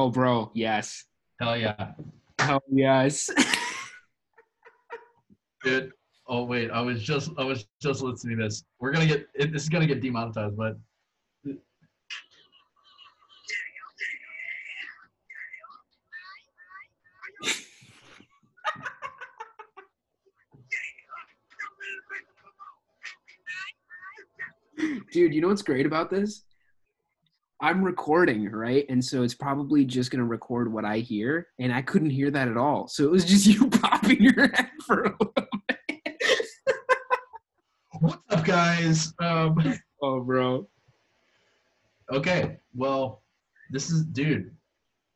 Oh, bro, yes. Hell yeah, Hell yes. dude. Oh wait, I was just I was just listening to this. We're gonna get it, this is gonna get demonetized, but Dude, you know what's great about this? I'm recording, right? And so it's probably just going to record what I hear. And I couldn't hear that at all. So it was just you popping your head for a little bit. what's up, guys? Um, Oh, bro. okay, well, this is dude.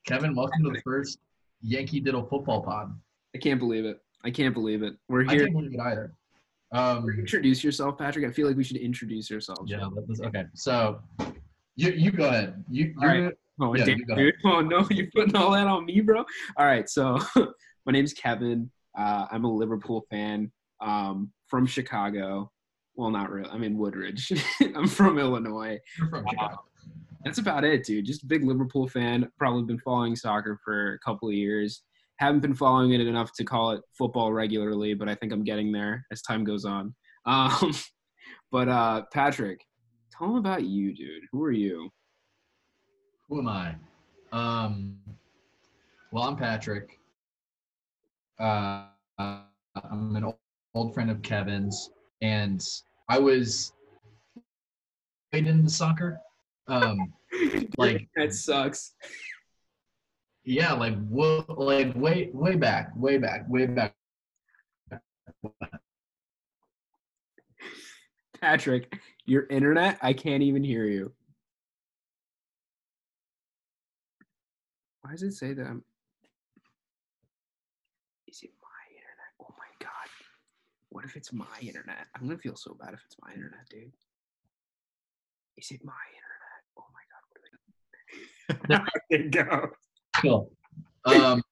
Kevin, welcome to the first Yankee Diddle football pod. I can't believe it. I can't believe it. We're here. I can't believe it either. Um, Introduce yourself, Patrick. I feel like we should introduce ourselves. yeah, was- okay. So, you you go ahead. You All you're right. Oh, Yeah, damn, you dude. Oh, no. You're putting all that on me, bro. All right. So, my name's Kevin. Uh, I'm a Liverpool fan um, from Chicago. Well, not really. I'm in Woodridge. I'm from Illinois. you're from Chicago. That's about it, dude. Just a big Liverpool fan. Probably been following soccer for a couple of years. Haven't been following it enough to call it football regularly, but I think I'm getting there as time goes on. Um, but uh, Patrick, tell them about you, dude. Who are you? Who am I? Um, well, I'm Patrick. Uh, I'm an old, old friend of Kevin's, and I was played into soccer. Um, Like- that sucks. yeah, like like way way back, way back, way back. Patrick, your internet, I can't even hear you. Why does it say that? I'm... Is it my internet? Oh my god. What if it's my internet? I'm gonna feel so bad if it's my internet, dude. Is it my internet? Oh my god, what do I there go. Cool. Um,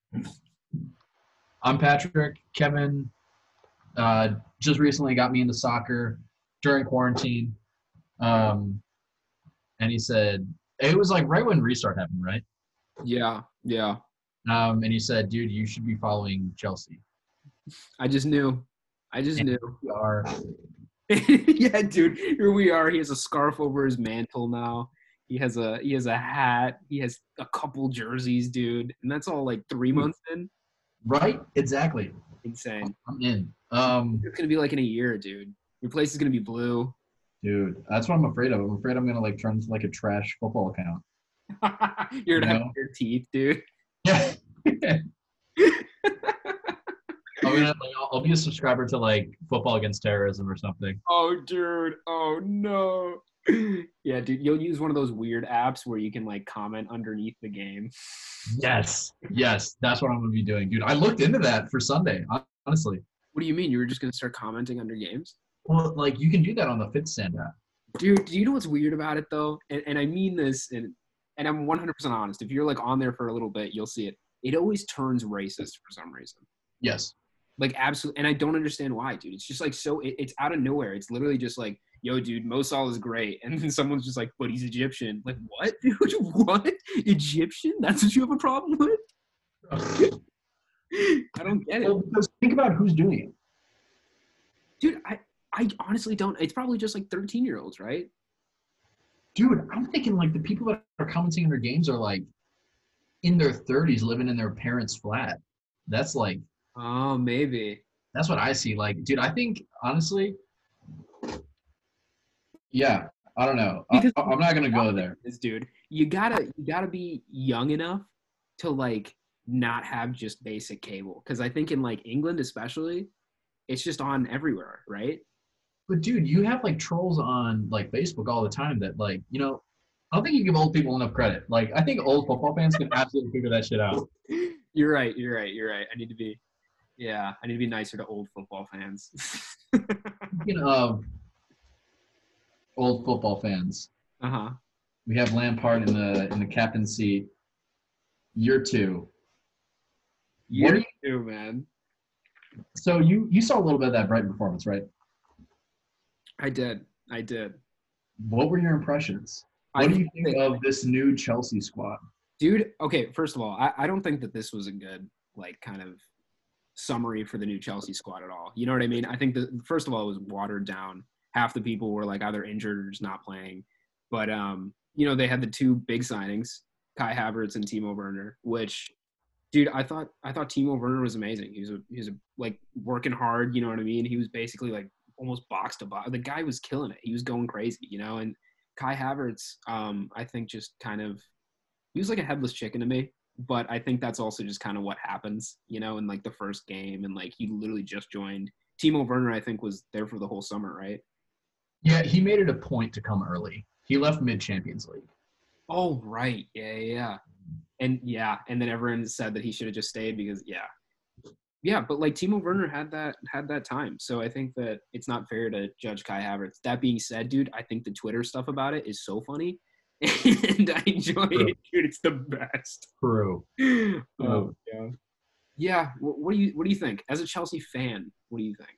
I'm Patrick. Kevin uh, just recently got me into soccer during quarantine. Um, and he said, it was like right when restart happened, right? Yeah, yeah. Um, and he said, dude, you should be following Chelsea. I just knew. I just And- knew. We are, yeah, dude. Here we are. He has a scarf over his mantle now. He has a he has a hat. He has a couple jerseys, dude. And that's all like three months in. right? Exactly. Insane. I'm in. Um, It's gonna be like in a year, dude. Your place is gonna be blue. Dude, that's what I'm afraid of. I'm afraid I'm going to like turn into like a trash football account. You're gonna have your teeth, dude. Yeah. I'm gonna, like, I'll, I'll be a subscriber to like Football Against Terrorism or something. Oh, dude. Oh no. Yeah, dude. You'll use one of those weird apps where you can like comment underneath the game. Yes, yes, that's what I'm gonna be doing, dude. I looked into that for Sunday, honestly. What do you mean? You were just gonna start commenting under games? Well, like you can do that on the Fit Stand app. Dude, do you know what's weird about it though? And, and I mean this, and and I'm 100% honest. If you're like on there for a little bit, you'll see it. It always turns racist for some reason. Yes. Like absolutely, and I don't understand why, dude. It's just like so. It, it's out of nowhere. It's literally just like, yo, dude, Mo Salah is great, and then someone's just like, but he's Egyptian. Like what, dude? What? Egyptian? That's what you have a problem with? I don't get it, Well, because think about who's doing it. dude. I I honestly don't. It's probably just like 13 year olds, right? Dude, I'm thinking like the people that are commenting on their games are like in their 30s living in their parents' flat. That's like Oh, maybe. that's what I see. Like, dude, I think honestly, yeah, I don't know. I, Because- I'm not gonna go there. this dude you gotta you gotta be young enough to like not have just basic cable because i think in like england especially it's just on everywhere right But dude, you have like trolls on like Facebook all the time that like, you know, I don't think you give old people enough credit. Like, I think old football fans can absolutely figure that shit out. you're right you're right you're right i need to be yeah i need to be nicer to old football fans Speaking of old football fans, uh-huh we have Lampard in the in the captain seat. Year two. What you too man So you you saw a little bit of that Brighton performance, right? I did i did What were your impressions? I What do you think think- of this new Chelsea squad? dude. Okay, first of all, I, I don't think that this was a good like kind of summary for the new Chelsea squad at all. You know what I mean? I think the first of all, it was watered down. Half the people were like either injured or just not playing. But um, you know, they had the two big signings, Kai Havertz and Timo Werner, which dude, I thought I thought Timo Werner was amazing. He was a he was a, like working hard, you know what I mean? He was basically like almost box to box. The guy was killing it. He was going crazy, you know, and Kai Havertz, um, I think just kind of he was like a headless chicken to me but I think that's also just kind of what happens, you know, in like the first game, and like he literally just joined. Timo Werner, I think, was there for the whole summer, right? Yeah, he made it a point to come early. He left mid Champions League. Oh right, yeah, yeah, and yeah, and then everyone said that he should have just stayed because yeah, yeah, but like Timo Werner had that had that time, so I think that it's not fair to judge Kai Havertz. That being said, dude, I think the Twitter stuff about it is so funny and I enjoy True. it, dude. It's the best. True. Oh yeah. Yeah. What, what do you What do you think as a Chelsea fan? What do you think?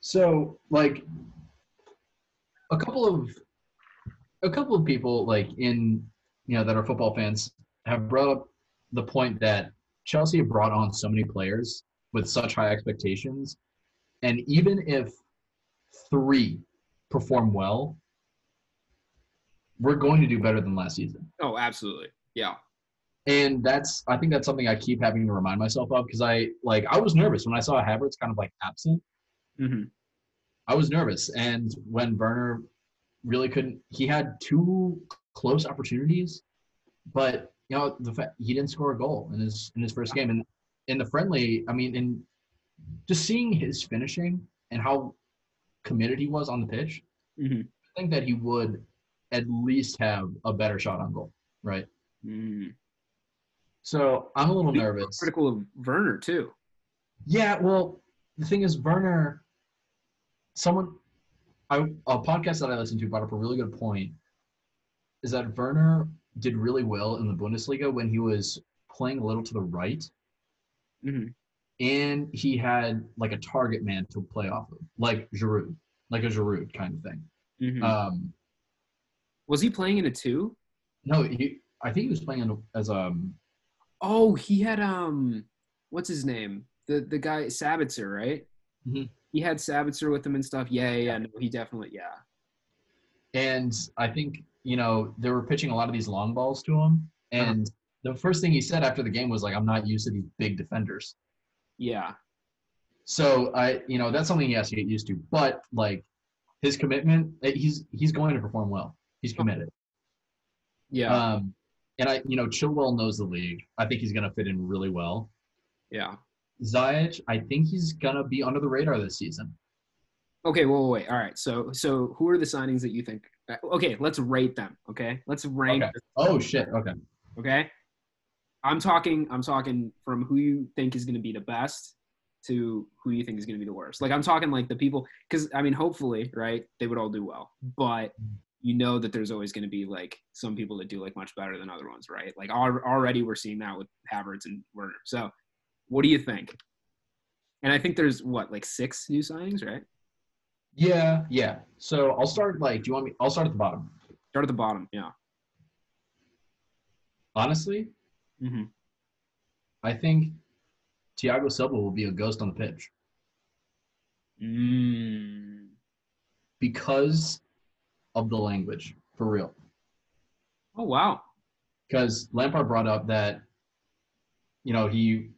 So, like, a couple of a couple of people, like in you know that are football fans, have brought up the point that Chelsea have brought on so many players with such high expectations, and even if three perform well, we're going to do better than last season. Oh, absolutely. Yeah. And that's I think that's something I keep having to remind myself of because I like I was nervous when I saw Havertz kind of like absent. Mm-hmm. I was nervous, and when Werner really couldn't, he had two close opportunities, but you know the fact he didn't score a goal in his in his first game, and in the friendly, I mean, in just seeing his finishing and how committed he was on the pitch, mm-hmm. I think that he would at least have a better shot on goal, right? Mm. So I'm a little nervous. Critical of Werner too. Yeah, well, the thing is, Werner, someone, I, a podcast that I listened to brought up a really good point. Is that Werner did really well in the Bundesliga when he was playing a little to the right, mm-hmm. and he had like a target man to play off of, like Giroud, like a Giroud kind of thing. Mm-hmm. Um, was he playing in a two? No, he. I think he was playing as um. Oh, he had um, what's his name? The the guy Sabitzer, right? Mm-hmm. He had Sabitzer with him and stuff. Yeah, yeah, no, he definitely, yeah. And I think you know they were pitching a lot of these long balls to him, uh-huh. and uh-huh. the first thing he said after the game was like, "I'm not used to these big defenders." Yeah. So I, you know, that's something he has to get used to. But like his commitment, eh, he's he's going to perform well. He's committed. Yeah. Um, and I, you know, Chilwell knows the league. I think he's going to fit in really well. Yeah. Ziyech, I think he's going to be under the radar this season. Okay, well, wait. All right. So, so who are the signings that you think? Uh, okay, let's rate them. Okay, let's rank. Okay. Oh shit. Okay. Okay. I'm talking. I'm talking from who you think is going to be the best to who you think is going to be the worst. Like I'm talking like the people, because I mean, hopefully, right? They would all do well, but you know that there's always going to be like some people that do like much better than other ones, right? Like already we're seeing that with Havertz and Werner. So, what do you think? And I think there's what like six new signings, right? Yeah, yeah. So I'll start like, do you want me? I'll start at the bottom. Start at the bottom, yeah. Honestly, mm-hmm. I think Thiago Silva will be a ghost on the pitch. Mm. Because of the language for real. Oh wow! Because Lampard brought up that, you know, he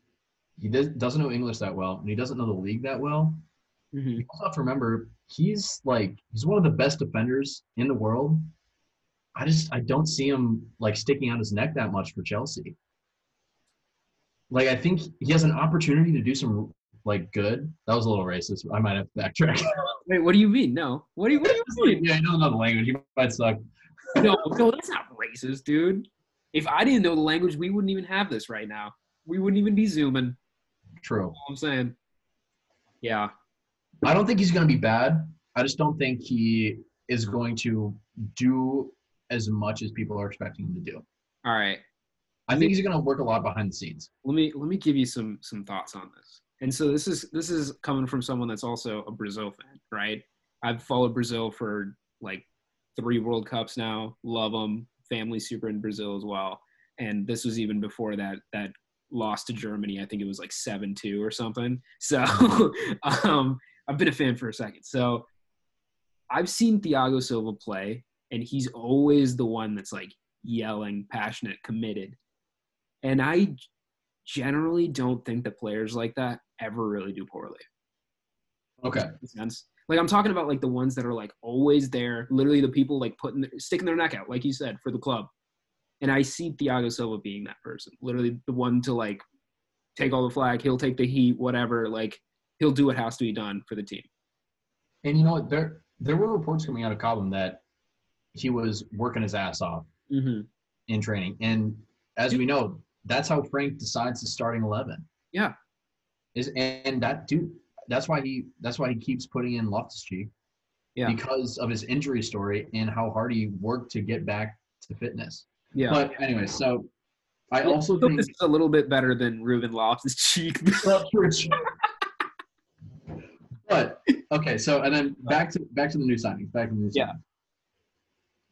he doesn't know English that well, and he doesn't know the league that well. Mm-hmm. You also have to remember he's like he's one of the best defenders in the world. I just I don't see him like sticking out his neck that much for Chelsea. Like I think he has an opportunity to do some like good. That was a little racist. I might have to backtrack. Wait, what do you mean? No. What do you, what do you mean? yeah, I don't know the language. He might suck. no, no, that's not racist, dude. If I didn't know the language, we wouldn't even have this right now. We wouldn't even be zooming. True. I'm saying. Yeah. I don't think he's going to be bad. I just don't think he is going to do as much as people are expecting him to do. All right. I think he's going to work a lot behind the scenes. Let me let me give you some some thoughts on this and so this is this is coming from someone that's also a Brazil fan, right? I've followed Brazil for like three World Cups now. Love them. family super in Brazil as well. And this was even before that that loss to Germany. I think it was like seven two or something. So um, I've been a fan for a second. So I've seen Thiago Silva play, and he's always the one that's like yelling, passionate, committed. And I generally don't think that players like that ever really do poorly. Okay. Sense. Like I'm talking about like the ones that are like always there, literally the people like putting sticking their neck out, like you said, for the club. And I see Thiago Silva being that person, literally the one to like take all the flag, he'll take the heat, whatever. Like he'll do what has to be done for the team. And you know what? There there were reports coming out of Cobham that he was working his ass off Mm-hmm. in training, and as we know, that's how Frank decides the starting eleven. Yeah. Is and that dude. That's why he. That's why he keeps putting in Loftus Cheek. Yeah. Because of his injury story and how hard he worked to get back to fitness. Yeah. But anyway, so I also So think this is a little bit better than Ruben Loftus-Cheek. Well, true, true. but okay, so and then back to back to the new signings. Back to the new signings. Yeah.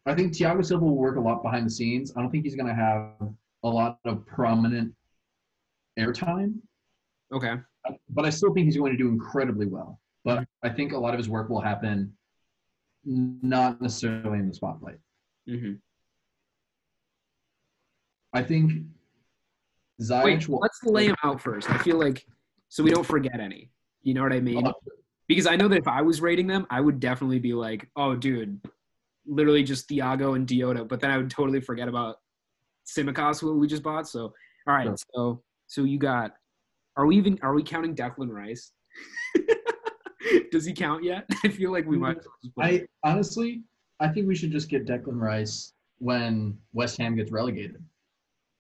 I think Thiago Silva will work a lot behind the scenes. I don't think he's going to have a lot of prominent airtime, okay. but I still think he's going to do incredibly well. But I think a lot of his work will happen not necessarily in the spotlight. hmm I think Ziyech Wait, will. let's lay him out first. I feel like so we don't forget any. You know what I mean? Because I know that if I was rating them, I would definitely be like, "Oh, dude, literally just Thiago and Diota." But then I would totally forget about Tsimikas, who we just bought. So, all right, Sure. so so you got. Are we even? Are we counting Declan Rice? Does he count yet? I feel like we might. as well just put- I honestly, I think we should just get Declan Rice when West Ham gets relegated.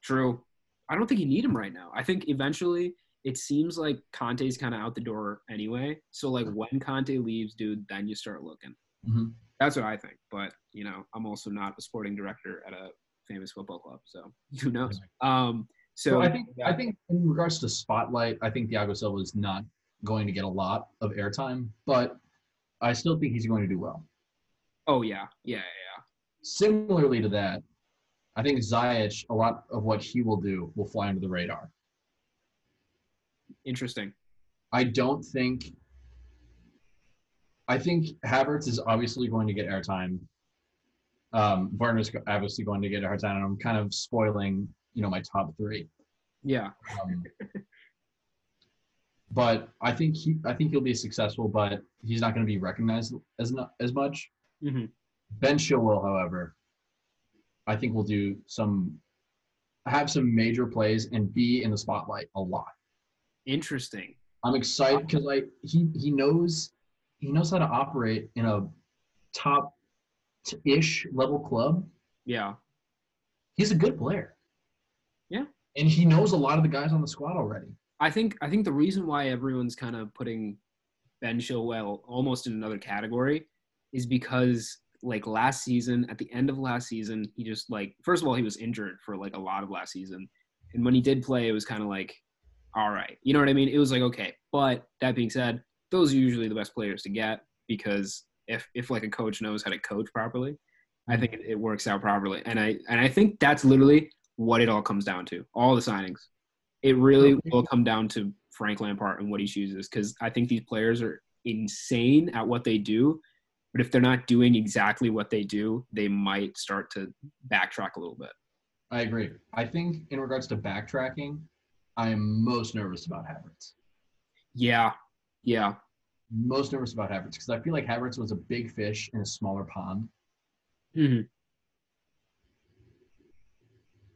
True. I don't think you need him right now. I think eventually it seems like Conte's kind of out the door anyway. So like when Conte leaves, dude, then you start looking. Mhm. That's what I think. But you know, I'm also not a sporting director at a famous football club, so who knows? Um. So, So I think I think in regards to spotlight, I think Thiago Silva is not going to get a lot of airtime, but I still think he's going to do well. Oh yeah, yeah, yeah. Similarly to that, I think Ziyech, a lot of what he will do will fly under the radar. Interesting. I don't think. I think Havertz is obviously going to get airtime. Um, Werner's obviously going to get airtime, and I'm kind of spoiling, you know, my top three. Yeah. Um, but I think he, I think he'll be successful, but he's not going to be recognized as not, as much. hmm Ben Chilwell, however, I think will do some, have some major plays and be in the spotlight a lot. Interesting. I'm excited because like he he knows he knows how to operate in a top ish level club. Yeah. He's a good player. Yeah. and he knows a lot of the guys on the squad already. I think I think the reason why everyone's kind of putting Ben Chilwell almost in another category is because like last season, at the end of last season, he just like first of all he was injured for like a lot of last season, and when he did play, it was kind of like, all right, you know what I mean? It was like okay, but that being said, those are usually the best players to get because if if like a coach knows how to coach properly, I think it, it works out properly, and I and I think that's literally what it all comes down to. All the signings it really will come down to Frank Lampard and what he chooses because I think these players are insane at what they do. But if they're not doing exactly what they do, they might start to backtrack a little bit. I agree. I think in regards to backtracking, I am most nervous about Havertz. Yeah, yeah, Most nervous about Havertz because I feel like Havertz was a big fish in a smaller pond. Mhm.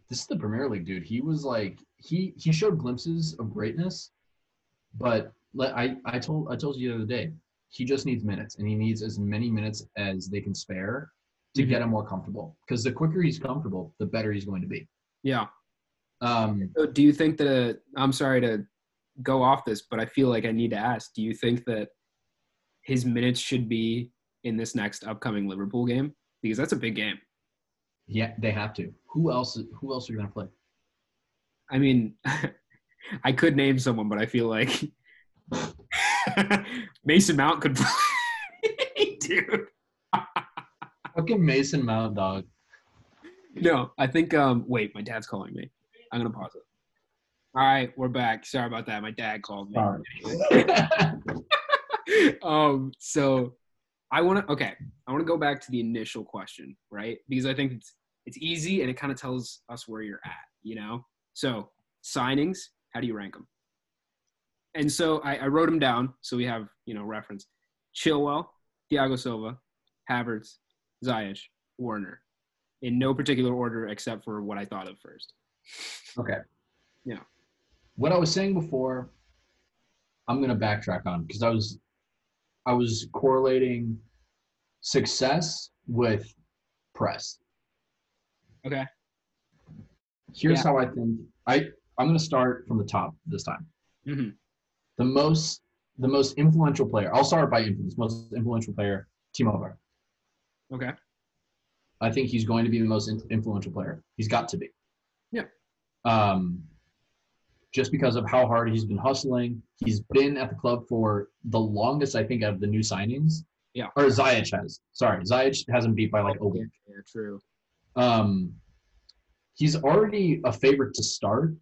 This is the Premier League, dude. He was like he he showed glimpses of greatness, but I I told I told you the other day he just needs minutes and he needs as many minutes as they can spare to Mhm. get him more comfortable. Because the quicker he's comfortable, the better he's going to be. yeah. Um, So do you think that? I'm sorry to go off this, but I feel like I need to ask. Do you think that his minutes should be in this next upcoming Liverpool game because that's a big game? yeah, they have to. Who else? Who else are you gonna play? I mean, I could name someone, but I feel like Mason Mount could play, dude. Fucking Mason Mount, dog. no, I think. Um, wait, my dad's calling me. I'm gonna pause it. All right, we're back. Sorry about that. My dad called me. um, so I want to. Okay, I want to go back to the initial question, right? Because I think it's it's easy and it kind of tells us where you're at. You know. So signings, how do you rank them? And so I, I wrote them down so we have you know reference. Chilwell, Thiago Silva, Havertz, Ziyech, Werner, in no particular order except for what I thought of first. Okay. Yeah. What I was saying before, I'm gonna backtrack on because I was I was correlating success with press. Okay. Here's Yeah. how I think I I'm gonna start from the top this time. hmm The most the most influential player. I'll start by influence. Most influential player, Timo Werner. Okay. I think he's going to be the most influential player. He's got to be. Um, just because of how hard he's been hustling. He's been at the club for the longest, I think, out of the new signings. Yeah. Or Ziyech has. Sorry, Ziyech hasn't beat by like a week. yeah, true. Um, he's already a favorite to start,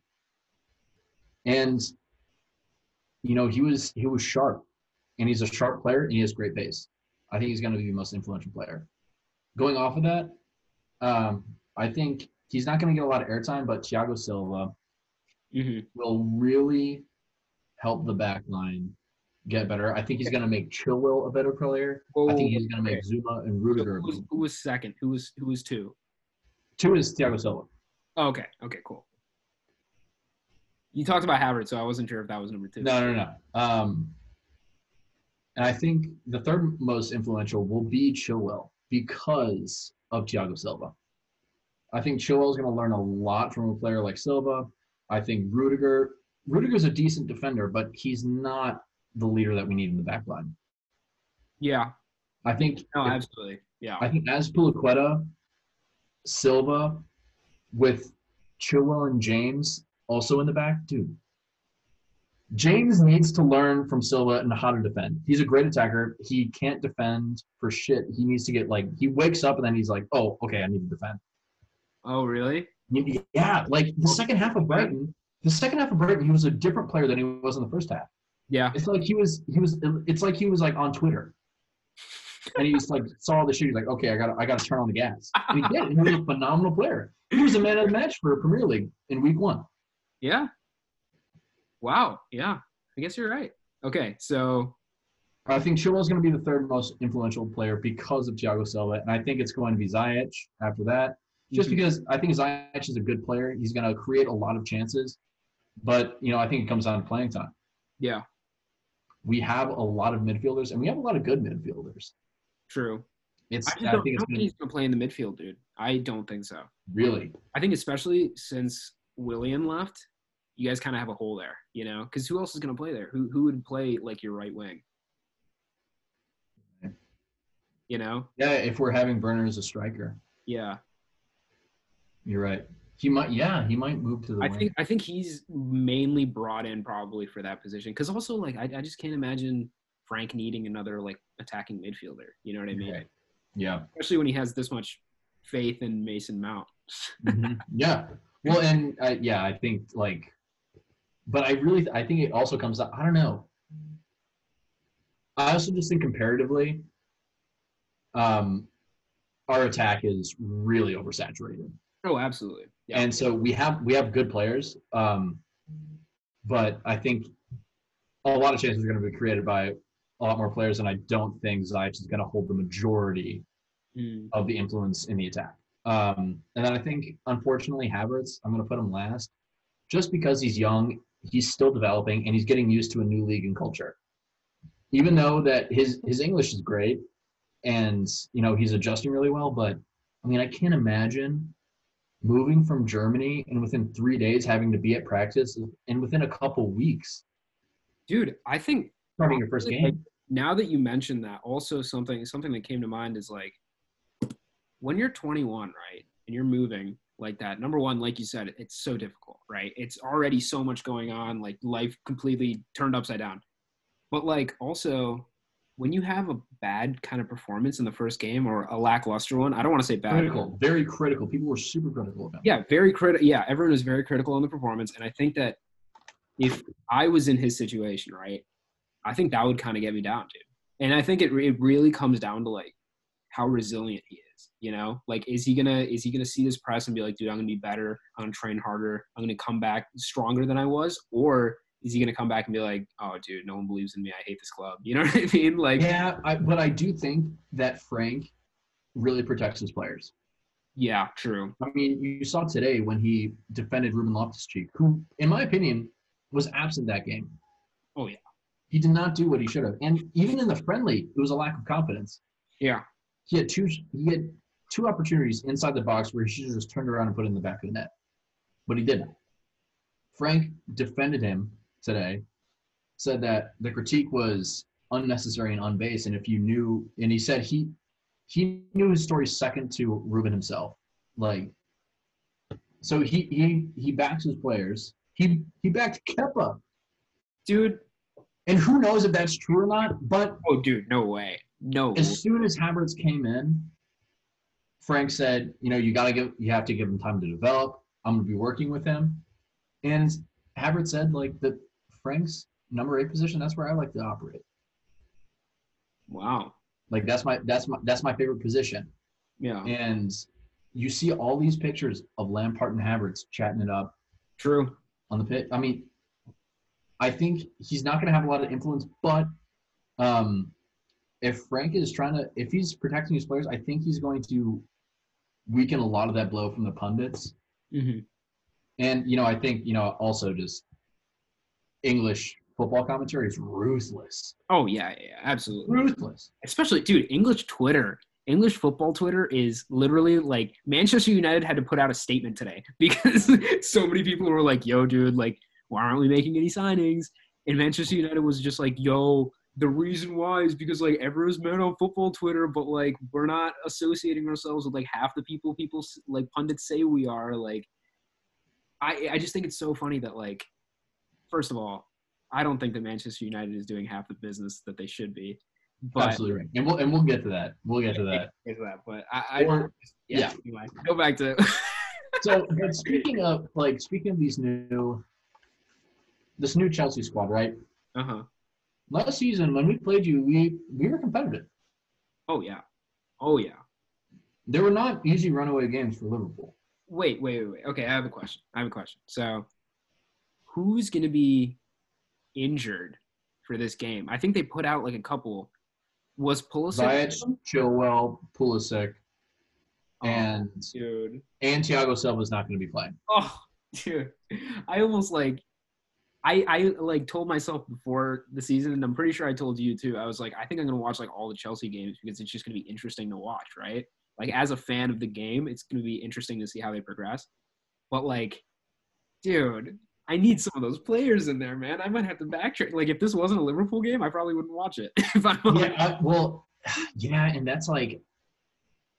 and you know he was he was sharp, and he's a sharp player, and he has great pace. I think he's going to be the most influential player. Going off of that, um, I think he's not going to get a lot of airtime, but Thiago Silva hmm will really help the back line get better. I think he's going to make Chilwell a better player. I think he's going to make Zouma and Rudiger. was, who was second? Who was who was two? Two is Thiago Silva. Oh, okay. Okay. Cool. You talked about Havertz, so I wasn't sure if that was number two. No, no, no. Um, and I think the third most influential will be Chilwell because of Thiago Silva. I think Chilwell is going to learn a lot from a player like Silva. I think Rudiger. Rudiger's a decent defender, but he's not the leader that we need in the back line. Yeah. I think No, if- absolutely. Yeah. I think Azpilicueta, Silva, with Chilwell and James also in the back, dude. James needs to learn from Silva and how to defend. He's a great attacker. He can't defend for shit. He needs to get like he wakes up and then he's like, oh, okay, I need to defend. Oh, really? Yeah, like the second half of Brighton, the second half of Brighton, he was a different player than he was in the first half. Yeah. It's like he was he was it's like he was like on Twitter. And he was like saw the shit. He's like, okay, I got I got to turn on the gas. And he did. And he was a phenomenal player. He was a man of the match for Premier League in week one. Yeah. Wow. Yeah. I guess you're right. Okay. So I think Chilwell's going to be the third most influential player because of Thiago Silva, and I think it's going to be Ziyech after that. Just Mhm. because I think Ziyech is a good player, he's going to create a lot of chances, but you know I think it comes down to playing time. yeah, We have a lot of midfielders, and we have a lot of good midfielders. true. It's I, I, don't, think it's he's gonna play in the midfield, dude. I don't think so. really I think especially since Willian left, you guys kind of have a hole there, you know? Because who else is gonna play there? Who who would play like your right wing? You know? yeah. If we're having Werner as a striker, Yeah. You're right. He might yeah he might move to the I wing. think I think he's mainly brought in probably for that position. Because also like I, I just can't imagine Frank needing another like attacking midfielder. You know what I mean? Okay. yeah. Especially when he has this much faith in Mason Mount. Mhm. Yeah. Well, and uh, yeah, I think like, but I really, I think it also comes up. I don't know. I also just think comparatively, um, our attack is really oversaturated, Oh, absolutely. Yeah. and so we have we have good players, um, but I think a lot of chances are going to be created by a lot more players, and I don't think Ziyech is going to hold the majority Mm, of the influence in the attack. Um, and then I think, unfortunately, Havertz, I'm going to put him last, just because he's young, he's still developing, and he's getting used to a new league and culture. Even though that his his English is great, and you know he's adjusting really well, but I mean, I can't imagine moving from Germany and within three days having to be at practice, and within a couple weeks dude, I think starting your first Like, game. now that you mentioned that, also something something that came to mind is like when you're 21, right, and you're moving like that. Number one, like you said, it's so difficult, right? It's already so much going on, like life completely turned upside down. But like also, when you have a bad kind of performance in the first game or a lackluster one, I don't want to say bad. Critical, very critical. People were super critical about. Yeah, very critical. Yeah, everyone was very critical on the performance, and I think that if I was in his situation, right, I think that would kind of get me down, dude. And I think it it really comes down to like how resilient he is. You know, like is he gonna is he gonna see this press and be like, dude, I'm gonna be better. I'm gonna train harder. I'm gonna come back stronger than I was, or is he gonna come back and be like, oh, dude, no one believes in me. I hate this club. You know what I mean? Like, Yeah, I, but I do think that Frank really protects his players. yeah, true. I mean, you saw today when he defended Ruben Loftus-Cheek, who, in my opinion, was absent that game. Oh, yeah. He did not do what he should have, and even in the friendly, it was a lack of confidence. Yeah, He had two. He had two opportunities inside the box where he should have just turned around and put it in the back of the net, but he didn't. Frank defended him today, said that the critique was unnecessary and unbased, and if you knew, and he said he he knew his story second to Ruben himself, like. So he he he backs his players. He he backed Kepa, dude. and who knows if that's true or not. But Oh, dude, no way. No. as soon as Havertz came in, Frank said, you know, you gotta give you have to give him time to develop. I'm gonna be working with him. And Havertz said, like, the Frank's number eight position, that's where I like to operate. Wow. Like that's my that's my that's my favorite position. Yeah. And you see all these pictures of Lampard and Havertz chatting it up True. on the pitch. I mean, I think he's not going to have a lot of influence, but um, if Frank is trying to, if he's protecting his players, I think he's going to weaken a lot of that blow from the pundits. hmm And you know, I think you know also just English football commentary is ruthless, Oh yeah, yeah, absolutely. ruthless. Especially, dude, English Twitter. English football Twitter is literally like Manchester United had to put out a statement today because so many people were like, "Yo, dude, like, why aren't we making any signings?" And Manchester United was just like, "Yo, the reason why is because like everyone's mad on football Twitter, but like we're not associating ourselves with like half the people people like pundits say we are." Like, I I just think it's so funny that like, first of all, I don't think that Manchester United is doing half the business that they should be. But Absolutely right. And we'll and we'll get to that. We'll get to that. is that. But I, I Or- yeah, yeah. Anyway, go back to So, but speaking of like speaking of these new, this new Chelsea squad, right? uh huh. Last season when we played you, we we were competitive. Oh yeah, oh yeah. There were not easy runaway games for Liverpool. Wait, wait, wait, wait. Okay, I have a question. I have a question. So, who's gonna be injured for this game? I think they put out like a couple. Was Pulisic? Ziyech, Chilwell, Pulisic, Oh, and dude. and Thiago Silva's not going to be playing. Oh, dude. I almost like I I like told myself before the season, and I'm pretty sure I told you too. I was like, I think I'm gonna watch like all the Chelsea games because it's just gonna be interesting to watch, right? Like as a fan of the game, it's gonna be interesting to see how they progress. But like, dude, I need some of those players in there, man. I might have to backtrack. Like if this wasn't a Liverpool game, I probably wouldn't watch it. if I'm Yeah, I, uh, well, yeah, and that's like,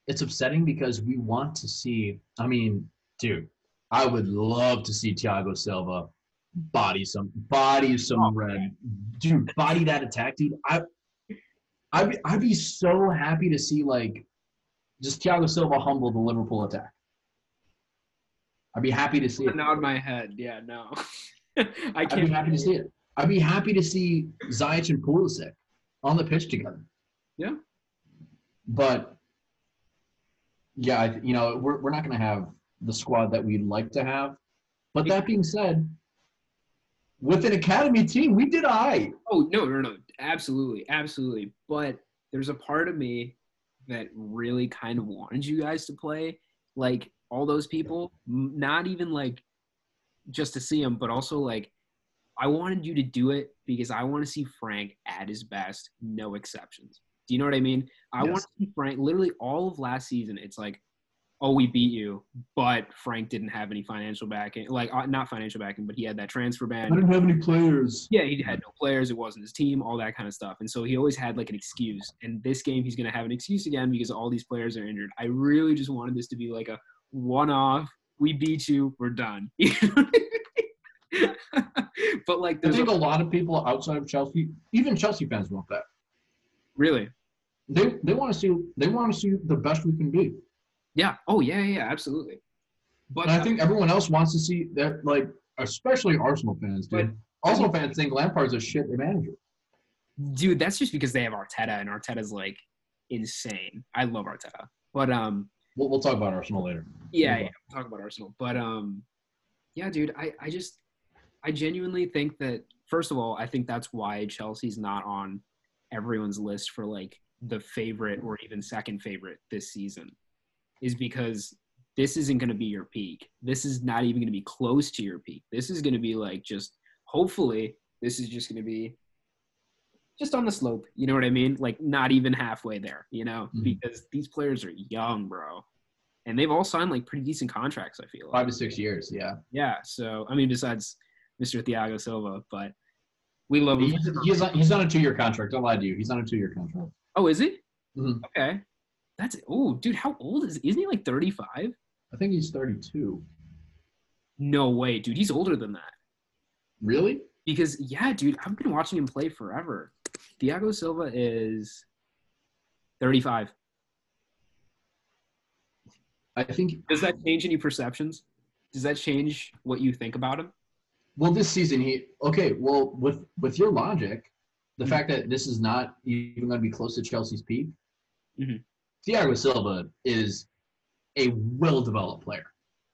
it's upsetting because we want to see. I mean, dude, I would love to see Thiago Silva body some body some Oh, red, dude, body that attack, dude. I, I'd be, I'd be so happy to see like, just Thiago Silva humble the Liverpool attack. I'd be happy to see it. nod my head. Yeah, no. I can't. I'd be happy to see it. I'd be happy to see Ziyech and Pulisic on the pitch together. Yeah. But yeah, you know, we're we're not going to have the squad that we'd like to have. But that being said, with an academy team, we did I. Oh no, no, no, absolutely, absolutely. But there's a part of me that really kind of wanted you guys to play, like all those people. Not even like just to see them, but also like I wanted you to do it because I want to see Frank at his best, no exceptions. Do you know what I mean? I Yes. want to see Frank. Literally all of last season, it's like, oh, we beat you, but Frank didn't have any financial backing, like uh, not financial backing, but he had that transfer ban. I didn't have any players. Yeah, he had no players. It wasn't his team, all that kind of stuff. And so he always had like an excuse. And this game, he's going to have an excuse again because all these players are injured. I really just wanted this to be like a one off. We beat you. We're done. but like, I think a, a lot of people outside of Chelsea, even Chelsea fans, want that. Really? They they want to see they want to see the best we can be. Yeah. Oh yeah, yeah, absolutely. But And I think everyone else wants to see that, like especially Arsenal fans, dude. Arsenal fans think Lampard's a shit manager. dude, that's just because they have Arteta, and Arteta's like insane. I love Arteta, but um, We'll, we'll talk about Arsenal later. yeah, yeah, we'll talk about Arsenal, but um, yeah, dude, I I just I genuinely think that first of all, I think that's why Chelsea's not on everyone's list for like the favorite or even second favorite this season, is because this isn't going to be your peak. This is not even going to be close to your peak. This is going to be like just hopefully this is just going to be just on the slope. You know what I mean? Like not even halfway there, you know, Mhm. because these players are young, bro. And they've all signed like pretty decent contracts, I feel like. Five to six years, yeah. Yeah. So, I mean, besides Mr. Thiago Silva, but we love him. He's, he's, on, he's on a two-year contract. Don't lie to you. He's on a two-year contract. Oh, is he? Mhm. Okay. That's, oh, dude, how old is Isn't he like 35? I think he's 32. No way, dude. He's older than that. Really? Because, yeah, dude, I've been watching him play forever. Thiago Silva is 35. I think. Does that change any perceptions? Does that change what you think about him? Well, this season he okay. Well, with with your logic, the Mhm. fact that this is not even going to be close to Chelsea's peak, Mhm. Thiago Silva is a well-developed player.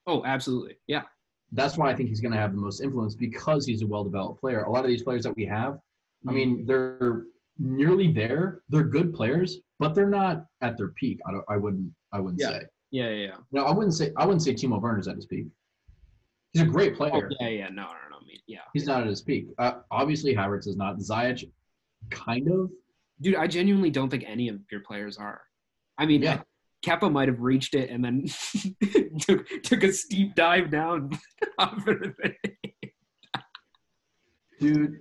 Oh, absolutely. Yeah. That's why I think he's going to have the most influence because he's a well-developed player. A lot of these players that we have, I mean, they're nearly there. They're good players, but they're not at their peak. I don't. I wouldn't. I wouldn't Yeah. say. yeah, yeah, yeah. No, I wouldn't say. I wouldn't say Timo Werner's at his peak. He's a great Oh, player. yeah, yeah. No, no, no. I mean, yeah. He's not at his peak. Uh, obviously, Havertz is not. Ziyech, kind of. Dude, I genuinely don't think any of your players are. I mean, Yeah. Kepa might have reached it and then took took a steep dive down. dude.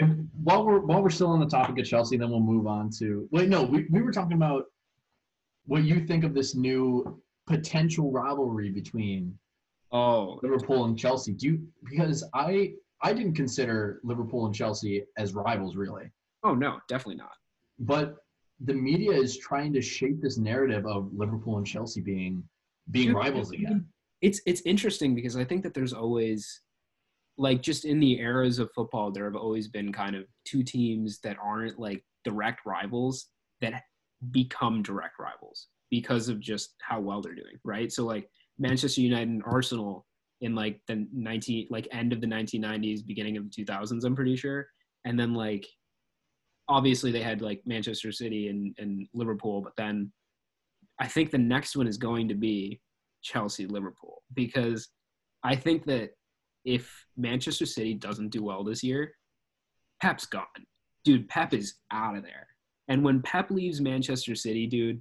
And while we're while we're still on the topic of Chelsea, then we'll move on to wait. No, we, we were talking about what you think of this new potential rivalry between oh, Liverpool and Chelsea. Do you because I I didn't consider Liverpool and Chelsea as rivals really, oh no, definitely not. but the media is trying to shape this narrative of Liverpool and Chelsea being being Dude, rivals again. It's it's interesting because I think that there's always like just in the eras of football, there have always been kind of two teams that aren't like direct rivals that become direct rivals because of just how well they're doing, right? So like Manchester United and Arsenal in like the 19 like end of the 1990s, beginning of the 2000s, I'm pretty sure, and then like obviously they had like Manchester City and, and Liverpool, but then I think the next one is going to be Chelsea Liverpool because I think that if Manchester City doesn't do well this year, Pep's gone. Dude, Pep is out of there. And when Pep leaves Manchester City, dude,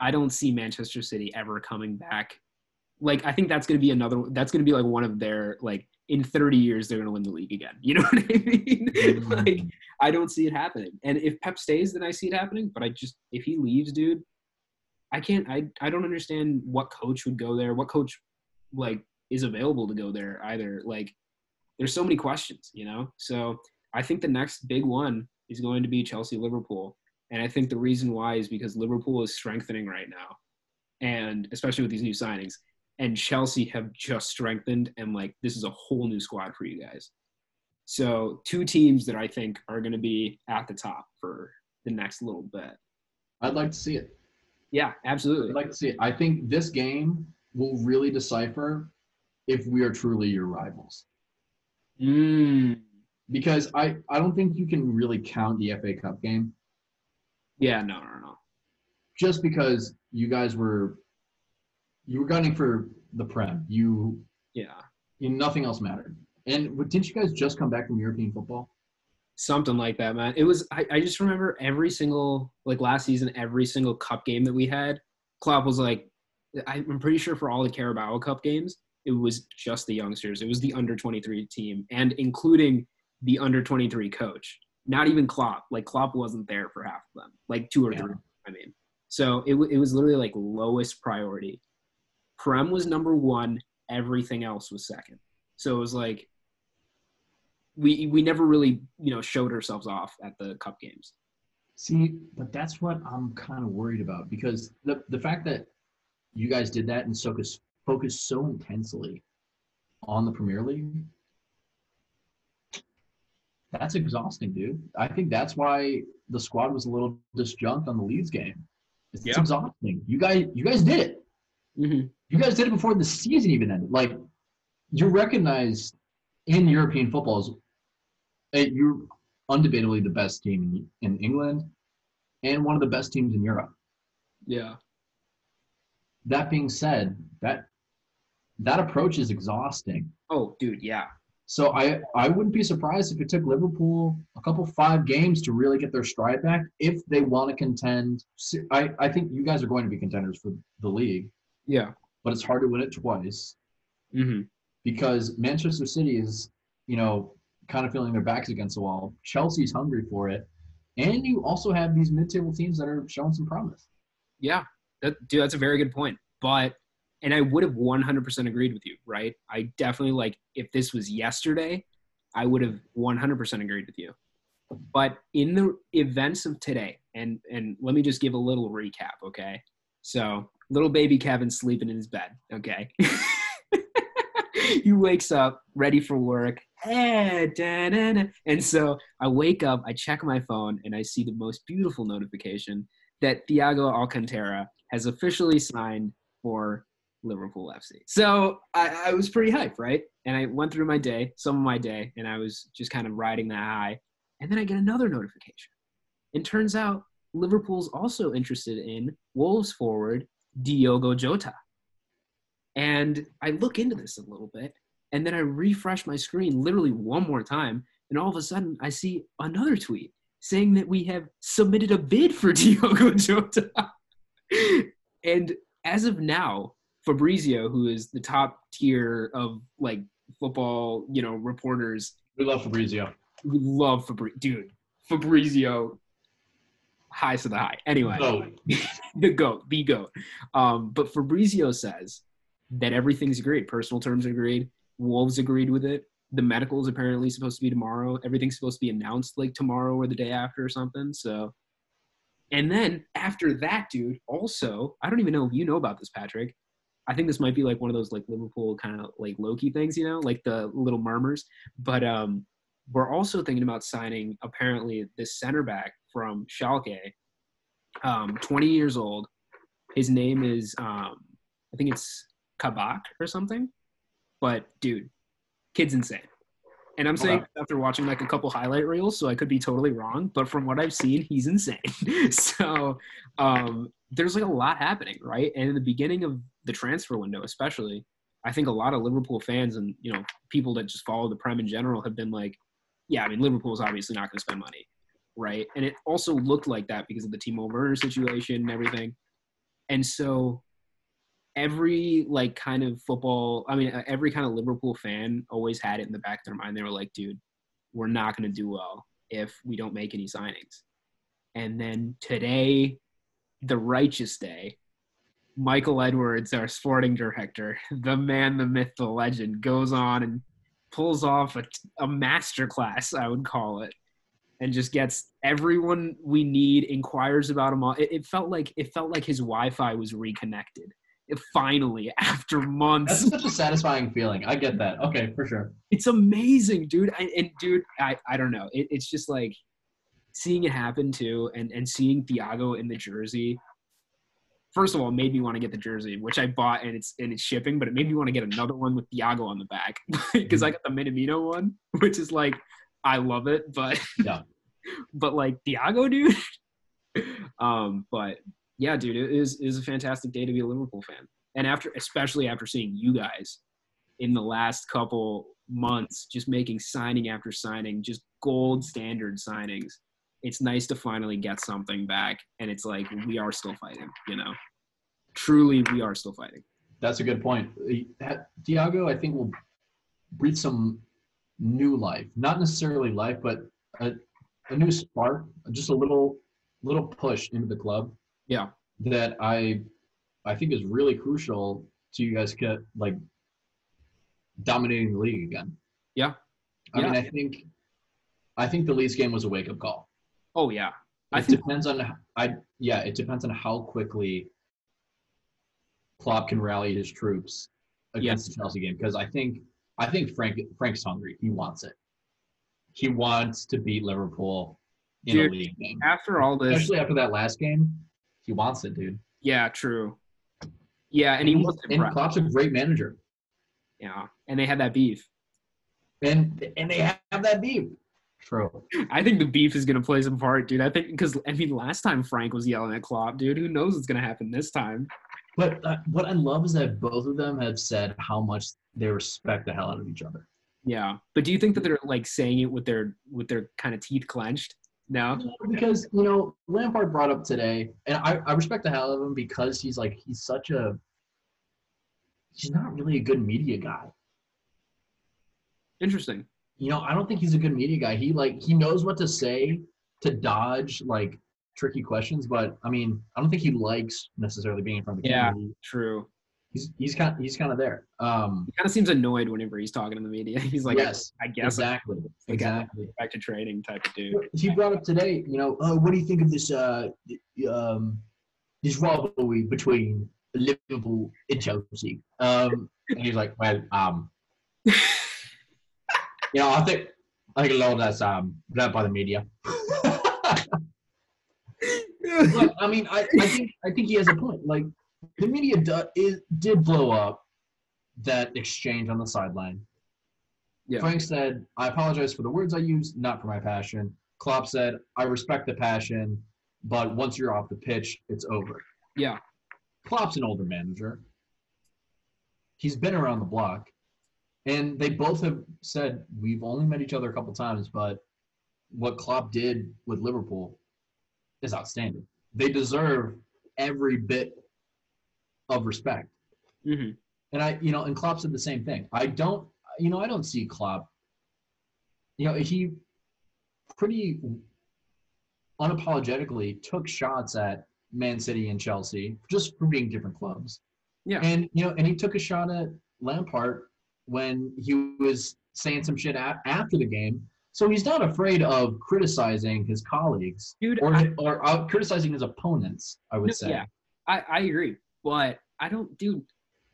I don't see Manchester City ever coming back. Like I think that's going to be another that's going to be like one of their like in 30 years they're going to win the league again. You know what I mean? Mhm. like I don't see it happening. And if Pep stays, then I see it happening, but I just if he leaves, dude, I can't I I don't understand what coach would go there, what coach like is available to go there either. Like there's so many questions, you know? So I think the next big one is going to be Chelsea Liverpool. And I think the reason why is because Liverpool is strengthening right now. And especially with these new signings. And Chelsea have just strengthened and like this is a whole new squad for you guys. So two teams that I think are gonna be at the top for the next little bit. I'd like to see it. Yeah, absolutely. I'd like to see it. I think this game will really decipher if we are truly your rivals. Mm. Because I, I don't think you can really count the FA Cup game Yeah, no, no, no. just because you guys were you were gunning for the Prem. You, Yeah. you nothing else mattered. And what- didn't you guys just come back from European football? Something like that, man. It was I, I just remember every single like last season, every single cup game that we had, Klopp was like I'm pretty sure for all the Carabao Cup games, it was just the youngsters. It was the under 23 team and including the under 23 coach. Not even Klopp. Like Klopp wasn't there for half of them. Like two or Yeah. three, I mean. So it, w- it was literally like lowest priority. Prem was number one. Everything else was second. So it was like we we never really you know showed ourselves off at the cup games. See, but that's what I'm kind of worried about because the the fact that you guys did that and focus focused so intensely on the Premier League, that's exhausting, dude. I think that's why the squad was a little disjunct on the Leeds game. It's Yeah. exhausting. You guys, you guys did it. Mm-hmm. You guys did it before the season even ended. Like, you're recognized in European football as eh, you're undebatably the best team in, in England and one of the best teams in Europe. Yeah. That being said, that that approach is exhausting. Oh, dude, yeah. So I I wouldn't be surprised if it took Liverpool a couple five games to really get their stride back if they want to contend. I I think you guys are going to be contenders for the league, Yeah. but it's hard to win it twice. Mm-hmm. because Manchester City is, you know, kind of feeling their backs against the wall. Chelsea's hungry for it. And you also have these mid-table teams that are showing some promise. Yeah, that, dude, that's a very good point. But, and I would have 100% agreed with you, right? I definitely like if this was yesterday, I would have 100% agreed with you. But in the events of today, and and let me just give a little recap, okay? So, little baby Kevin sleeping in his bed, okay? he wakes up ready for work. Eh. And so I wake up, I check my phone, and I see the most beautiful notification that Thiago Alcantara has officially signed for Liverpool FC. So I, I was pretty hyped, right? And I went through my day, some of my day, and I was just kind of riding that high. And then I get another notification. And turns out Liverpool's also interested in Wolves forward Diogo Jota. And I look into this a little bit, and then I refresh my screen literally one more time, and all of a sudden I see another tweet saying that we have submitted a bid for Diogo Jota. and as of now, Fabrizio, who is the top tier of like football, you know, reporters, We love Fabrizio. we love Fabrizio. Dude, Fabrizio, highs to the high. Anyway, No. the goat, the goat. Um, but Fabrizio says that everything's agreed. Personal terms are agreed. Wolves agreed with it. The medical is apparently supposed to be tomorrow. Everything's supposed to be announced like tomorrow or the day after or something. So, and then after that, dude, also, I don't even know if you know about this, Patrick. I think this might be like one of those like Liverpool kind of like Loki things, you know, like the little murmurs. But um, we're also thinking about signing apparently this center back from Schalke, um, 20 years old. His name is um, I think it's Kabak or something. But dude, kid's insane. And I'm saying Okay. after watching like a couple highlight reels, so I could be totally wrong, but from what I've seen, he's insane. so um, there's like a lot happening, right? And in the beginning of the transfer window, especially, I think a lot of Liverpool fans and you know people that just follow the Prem in general have been like, yeah, I mean Liverpool's obviously not going to spend money, right? And it also looked like that because of the Timo Werner situation and everything. And so every like kind of football, I mean uh, every kind of Liverpool fan always had it in the back of their mind. They were like, dude, we're not going to do well if we don't make any signings. And then today, the righteous day, Michael Edwards, our sporting director, the man, the myth, the legend, goes on and pulls off a, a masterclass, I would call it, and just gets everyone we need, inquires about him all. It, it felt like it felt like his Wi-Fi was reconnected. It finally, after months, That's such a satisfying feeling. I get that. Okay, for sure. it's amazing, dude. I, and dude, I, I don't know. It, it's just like seeing it happen too, and and seeing Thiago in the jersey. First of all, made me want to get the jersey, which I bought and it's and it's shipping, but it made me want to get another one with Diogo on the back because I got the Minamino one, which is like I love it, but Yeah. but like Diogo, dude. um, but yeah, dude, it is it is a fantastic day to be a Liverpool fan, and after especially after seeing you guys in the last couple months, just making signing after signing, just gold standard signings. It's nice to finally get something back, and it's like we are still fighting. You know, truly, we are still fighting. That's a good point. Uh, Diogo, I think, will breathe some new life. Not necessarily life, but a, a new spark, just a little little push into the club. Yeah. That I I think is really crucial to you guys get like dominating the league again. Yeah. I mean, I think I think the Leeds game was a wake up call. Oh yeah, I It think depends on I yeah, it depends on how quickly Klopp can rally his troops against the Chelsea game because I think I think Frank Frank's hungry. He wants it. He wants to beat Liverpool in Dude, a league game. after all this, Especially after that last game, he wants it, dude. yeah, true. Yeah, and he was and. Klopp's a great manager. Yeah, and they had that beef. And and they have that beef. True. I think the beef is gonna play some part, dude. I think because I mean, last time Frank was yelling at Klopp, dude. Who knows what's gonna happen this time? But uh, what I love is that both of them have said how much they respect the hell out of each other. Yeah, but do you think that they're like saying it with their with their kind of teeth clenched? No. Because you know Lampard brought up today, and I, I respect the hell out of him because he's like he's such a he's not really a good media guy. Interesting. You know, I don't think he's a good media guy. He like he knows what to say to dodge like tricky questions, but I mean, I don't think he likes necessarily being in front of the Yeah. camera. He- True. He's he's kind he's kind of there. Um, He kind of seems annoyed whenever he's talking to the media. He's like, yes, I guess exactly, like exactly. back to trading type of dude. He brought up today, you know, oh, what do you think of this uh um this rivalry between Liverpool and Chelsea? Um, and he's like, well, um, you know, I think I think a lot of that's um led by the media. but I mean, I, I think I think he has a point. Like the media do, is, did blow up that exchange on the sideline. Yeah. Frank said, "I apologize for the words I used, not for my passion." Klopp said, "I respect the passion, but once you're off the pitch, it's over." Yeah. Klopp's an older manager. He's been around the block, and they both have said we've only met each other a couple times, but what Klopp did with Liverpool is outstanding. They deserve every bit of respect. hmm And I, you know, and Klopp said the same thing. I don't, you know, I don't see Klopp. You know, he pretty unapologetically took shots at Man City and Chelsea just for being different clubs. Yeah. And you know, and he took a shot at Lampard when he was saying some shit after the game. So he's not afraid of criticizing his colleagues Dude, or I- or uh, criticizing his opponents. I would No, say. yeah. I, I agree, but I don't, dude.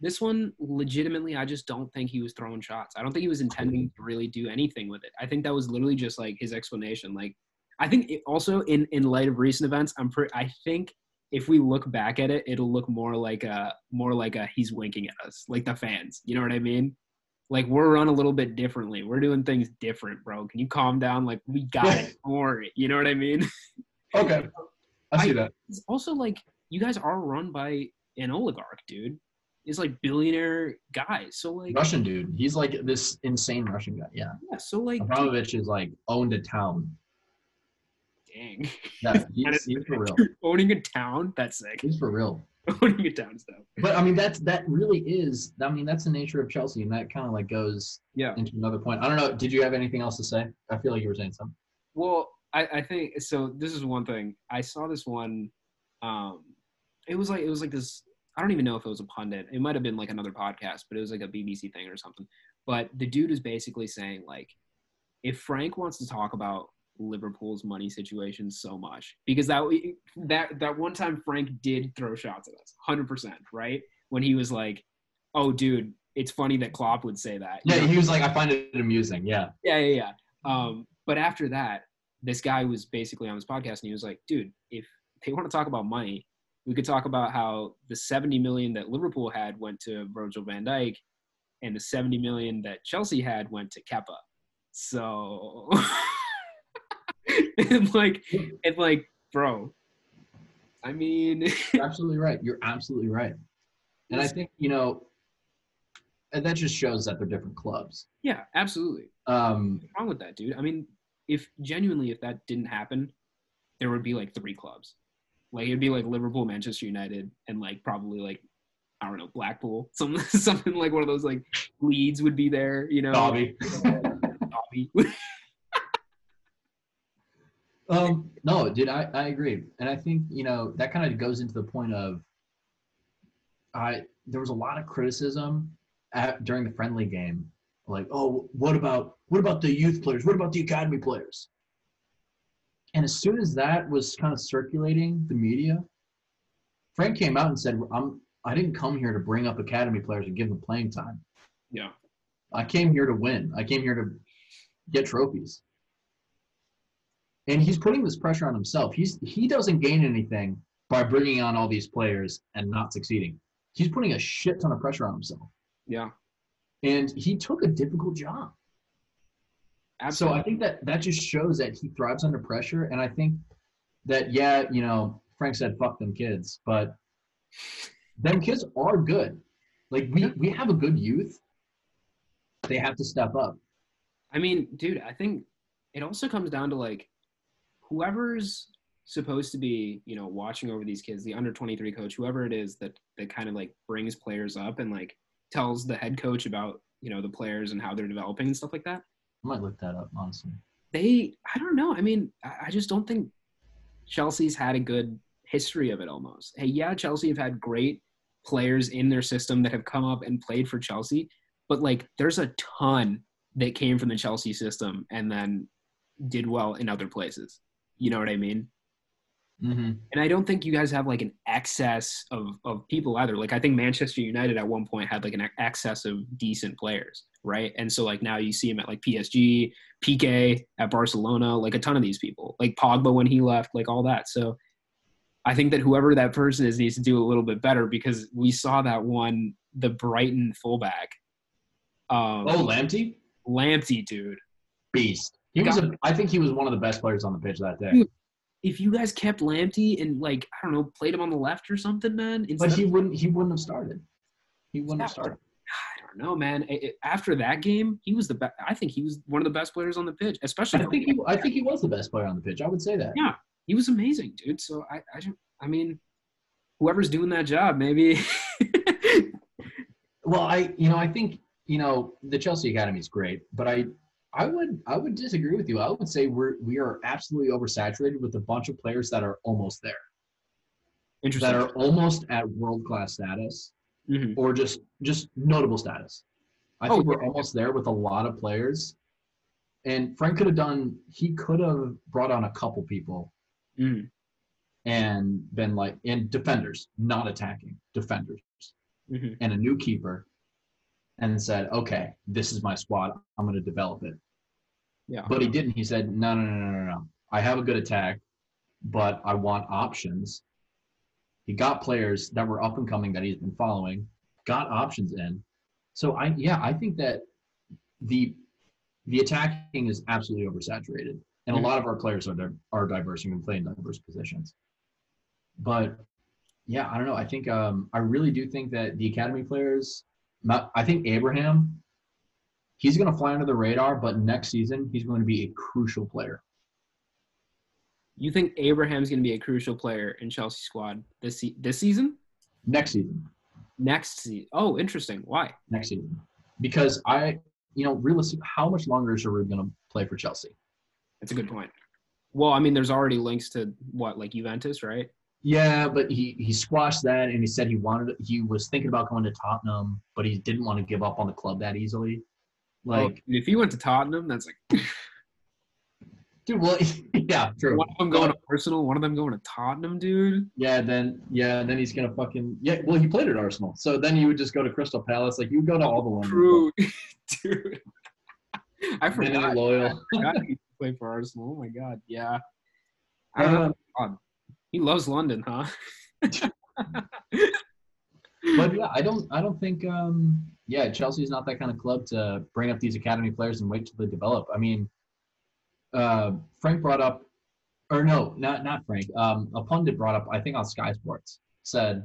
This one, legitimately, I just don't think he was throwing shots. I don't think he was intending to really do anything with it. I think that was literally just like his explanation. Like, I think it also in in light of recent events, I'm pretty. I think if we look back at it, it'll look more like a more like a he's winking at us, like the fans. You know what I mean? Like we're run a little bit differently. We're doing things different, bro. Can you calm down? Like we got it. Don't. You know what I mean? Okay. I see that. it's also like you guys are run by an oligarch, dude. It's like billionaire guys. So like, Russian dude. He's like this insane Russian guy. Yeah. yeah, so like, Abramovich is like owned a town. dang, Yeah, he's, he's for real. owning a town. That's sick. He's for real. Owning a town stuff. But I mean, that's that really is. I mean, that's the nature of Chelsea, and that kind of like goes Yeah. into another point. I don't know. Did you have anything else to say? I feel like you were saying something. Well, I, I think so. This is one thing. I saw this one. Um, it was like it was like this. I don't even know if it was a pundit. It might have been like another podcast, but it was like a BBC thing or something. But the dude is basically saying like, if Frank wants to talk about Liverpool's money situation so much, because that that that one time Frank did throw shots at us, hundred percent, right? When he was like, "Oh, dude, it's funny that Klopp would say that." Yeah, he was like, I find it amusing. Yeah. Yeah, yeah, yeah. Um, but after that, this guy was basically on this podcast and he was like, dude, if they want to talk about money, we could talk about how the 70 million that Liverpool had went to Virgil van Dijk and the 70 million that Chelsea had went to Kepa. So and like and like, bro. I mean You're absolutely right. You're absolutely right. And I think you know, and that just shows that they're different clubs. Yeah, absolutely. Um, What's wrong with that, dude? I mean, if genuinely if that didn't happen, there would be like three clubs. Like it'd be like Liverpool, Manchester United, and like probably like I don't know Blackpool, some something like one of those like Leeds would be there, you know. Dobby. Dobby. Um, no, dude, I, I agree. And I think, you know, that kind of goes into the point of I there was a lot of criticism at, during the friendly game. Like, oh, what about what about the youth players? What about the academy players? And as soon as that was kind of circulating the media, Frank came out and said, "I'm I didn't come here to bring up academy players and give them playing time. Yeah. I came here to win. I came here to get trophies." And he's putting this pressure on himself. He's he doesn't gain anything by bringing on all these players and not succeeding. He's putting a shit ton of pressure on himself. Yeah. And he took a difficult job. Absolutely. So I think that that just shows that he thrives under pressure. And I think that, yeah, you know, Frank said, fuck them kids, but them kids are good. Like we, we have a good youth. They have to step up. I mean, dude, I think it also comes down to like whoever's supposed to be, you know, watching over these kids, the under 23 coach, whoever it is that that kind of like brings players up and like tells the head coach about, you know, the players and how they're developing and stuff like that. I might look that up, honestly. They, I don't know. I mean, I, I just don't think Chelsea's had a good history of it almost. Hey, yeah, Chelsea have had great players in their system that have come up and played for Chelsea, but like there's a ton that came from the Chelsea system and then did well in other places. You know what I mean? Mm-hmm. And I don't think you guys have like an excess of, of people either. Like I think Manchester United at one point had like an excess of decent players, right? And so like now you see him at like PSG, Piqué at Barcelona, like a ton of these people, like Pogba when he left, like all that. So I think that whoever that person is needs to do a little bit better because we saw that one, the Brighton fullback. Um, Oh, Lamptey, Lamptey, dude. beast. He was. A, I think he was one of the best players on the pitch that day. If you guys kept Lamptey and like I don't know, played him on the left or something, man. But of- he wouldn't. He wouldn't have started. He wouldn't have started. I don't know, man. It- it- after that game, he was the best. I think he was one of the best players on the pitch, especially. I think he. I think he was the best player on the pitch. I would say that. Yeah. he was amazing, dude. So I, I, I mean, whoever's doing that job, maybe. Well, I. You know, I think you know the Chelsea Academy is great, but I. I would. I would disagree with you. I would say we're we are absolutely oversaturated with a bunch of players that are almost there, Interesting. that are almost at world class status. Mhm. or just just notable status. I Oh, think we're yeah. almost there with a lot of players. And Frank could have done he could have brought on a couple people Mhm. and been like and defenders, not attacking, defenders, Mhm. and a new keeper and said, Okay, this is my squad. I'm gonna develop it. Yeah. But he didn't. He said, No, no, no, no, no, no. I have a good attack, but I want options. He got players that were up and coming that he's been following, got options in. So I yeah, I think that the the attacking is absolutely oversaturated. And a Mhm. lot of our players are di- are diverse and can play in diverse positions. But yeah, I don't know. I think um, I really do think that the academy players. Not, I think Abraham. He's going to fly under the radar, but next season he's going to be a crucial player. You think Abraham's going to be a crucial player in Chelsea squad this se- this season? Next season, Next season? Oh, interesting. Why? next season, because I, you know, realistic. How much longer is Giroud going to play for Chelsea? That's a good point. Well, I mean, there's already links to what, like Juventus, right? Yeah, but he he squashed that, and he said he wanted. He was thinking about going to Tottenham, but he didn't want to give up on the club that easily. Like, Oh, if he went to Tottenham, that's like dude, well, yeah, true. one of them going to Arsenal, one of them going to Tottenham, dude. Yeah, then yeah, then he's gonna fucking yeah. Well, he played at Arsenal, so then you would just go to Crystal Palace. Like you go to all the ones. True, dude. I forgot. loyal. I forgot he played for Arsenal. Oh my god, yeah. I don't uh, know. Um, He loves London, huh? but yeah, I don't I don't think um yeah Chelsea's not that kind of club to bring up these academy players and wait till they develop. I mean, uh, Frank brought up, or no, not not Frank. Um, a pundit brought up I think on Sky Sports said,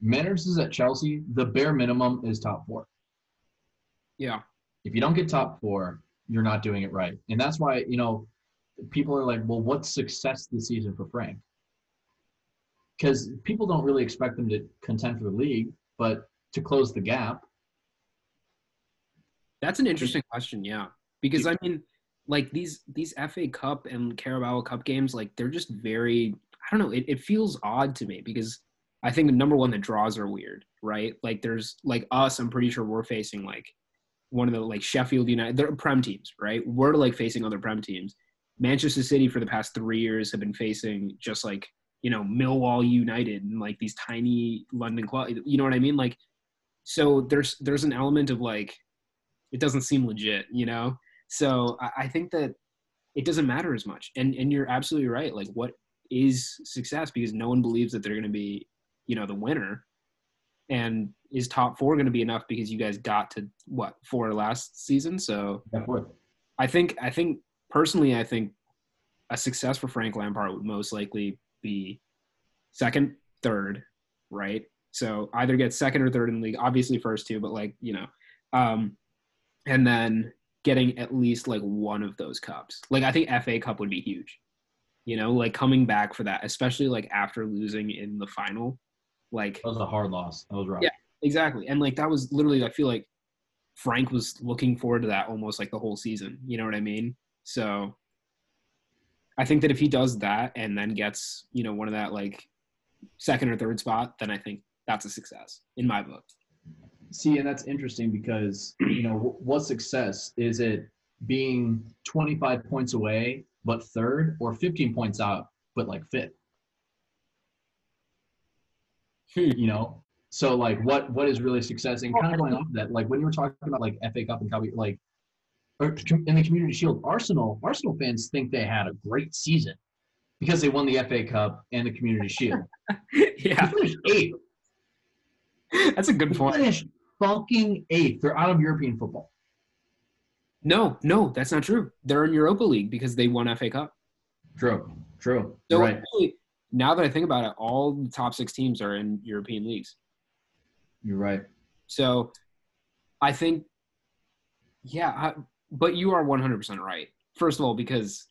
Manners is at Chelsea the bare minimum is top four. Yeah. If you don't get top four, you're not doing it right, and that's why you know people are like, well, what's success this season for Frank? Because people don't really expect them to contend for the league, but to close the gap. That's an interesting question, yeah. Because I mean, like these these FA Cup and Carabao Cup games, like they're just very I don't know, it, it feels odd to me because I think number one, the draws are weird, right? Like there's like us, I'm pretty sure we're facing like one of the like Sheffield United they're prem teams, right? We're like facing other prem teams. Manchester City for the past three years have been facing just like you know Millwall United and like these tiny London clubs. You know what I mean? Like, so there's there's an element of like it doesn't seem legit, you know. So I, I think that it doesn't matter as much. And and you're absolutely right. Like, what is success? Because no one believes that they're going to be, you know, the winner. And is top four going to be enough because you guys got to what four last season? So Yeah. I think I think personally I think a success for Frank Lampard would most likely be second, third, right? So either get second or third in the league, obviously first two, but like, you know, um, and then getting at least like one of those cups. Like I think FA Cup would be huge. You know, like coming back for that, especially like after losing in the final. Like That was a hard loss. That was right. Yeah. exactly. And like that was literally I feel like Frank was looking forward to that almost like the whole season. You know what I mean? So I think that if he does that and then gets, you know, one of that like second or third spot, then I think that's a success in my book. See, and that's interesting because you know what success is it being 25 points away but third, or 15 points out but like fifth? Hmm. You know, so like what what is really success? And kind of going off of that, like when you were talking about like FA Cup and Cup, like in the Community Shield, Arsenal Arsenal fans think they had a great season because they won the FA Cup and the Community Shield. Yeah, eighth. that's a good They point. finished fucking eighth. They're out of European football. No, no, that's not true. They're in Europa League because they won FA Cup. True. True. So right. really, now that I think about it, all the top six teams are in European leagues. You're right. So I think, yeah, I, but you are 100% right. First of all, because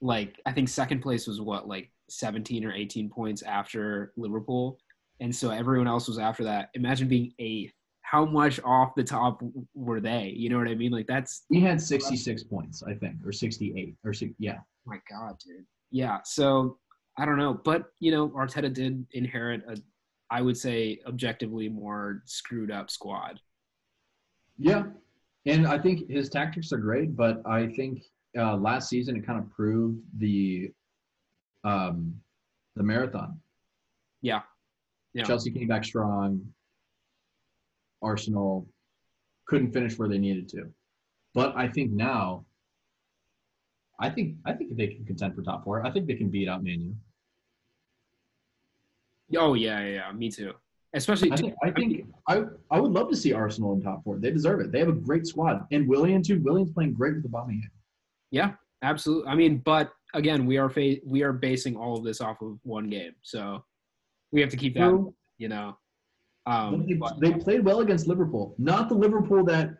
like I think second place was what, like 17 or 18 points after Liverpool. And so everyone else was after that. Imagine being eighth. How much off the top were they? You know what I mean? Like that's He had 66 points, I think, or 68, or six, yeah. my God, dude. Yeah. So I don't know, but you know, Arteta did inherit a, I would say, objectively more screwed up squad. Yeah. And I think his tactics are great, but I think uh, last season it kind of proved the um, the marathon. Yeah. Yeah. Chelsea came back strong. Arsenal couldn't finish where they needed to. But I think now I think I think they can contend for top four. I think they can beat out Manu. Oh yeah, yeah, yeah. Me too. Especially, I think I think I, I would love to see Arsenal in top four. They deserve it. They have a great squad. And Willian too. Willian's playing great with the bombing. yeah, absolutely. I mean, but again, we are fa- we are basing all of this off of one game, so we have to keep that. You know, um, They, but- they played well against Liverpool. Not the Liverpool that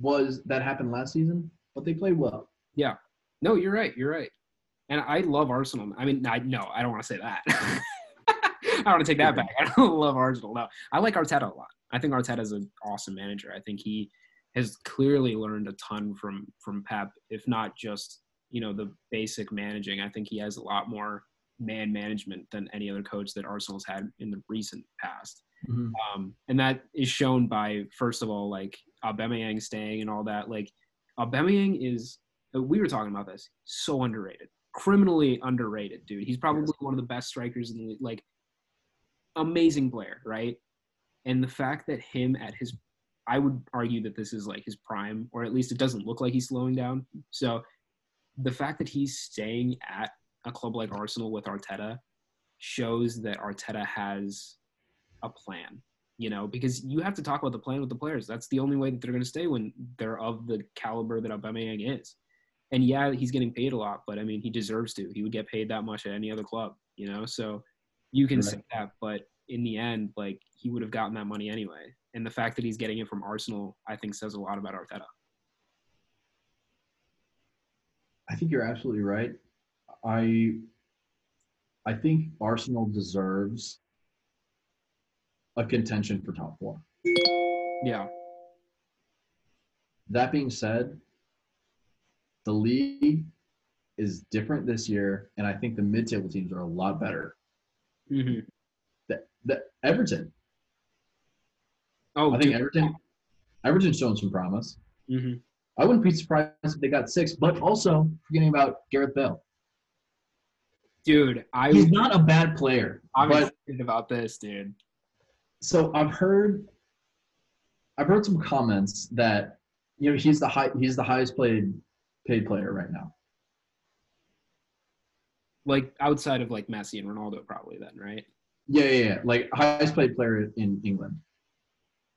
was that happened last season, but they played well. Yeah. No, you're right. You're right. And I love Arsenal. I mean, I no, I don't want to say that. I want to take that back. I don't love Arsenal. No, I like Arteta a lot. I think Arteta is an awesome manager. I think he has clearly learned a ton from from Pep, if not just you know the basic managing. I think he has a lot more man management than any other coach that Arsenal's had in the recent past. Um, and that is shown by first of all like Aubameyang staying and all that. Like Aubameyang is we were talking about this so underrated, criminally underrated, dude. He's probably Yes. one of the best strikers in the league. Like amazing player, right? And the fact that him at his I would argue that this is like his prime, or at least it doesn't look like he's slowing down. So the fact that he's staying at a club like Arsenal with Arteta shows that Arteta has a plan, you know, because you have to talk about the plan with the players. That's the only way that they're going to stay when they're of the caliber that Aubameyang is. And yeah, he's getting paid a lot, but I mean, he deserves to. He would get paid that much at any other club, you know. So you can Right. say that, but in the end, like he would have gotten that money anyway. And the fact that he's getting it from Arsenal, I think, says a lot about Arteta. I think you're absolutely right. I I think Arsenal deserves a contention for top four. Yeah, That being said, the league is different this year, and I think the mid-table teams are a lot better. Hmm That that Everton, Oh, I think Everton, Everton's shown some promise. hmm I wouldn't be surprised if they got six, but also forgetting about Gareth Bale. dude. I He's not a bad player, I'm but excited about this, dude. so I've heard I've heard some comments that you know he's the high he's the highest paid paid player right now. Like outside of like Messi and Ronaldo, probably then, right? Yeah, yeah, yeah. Like highest paid player in England.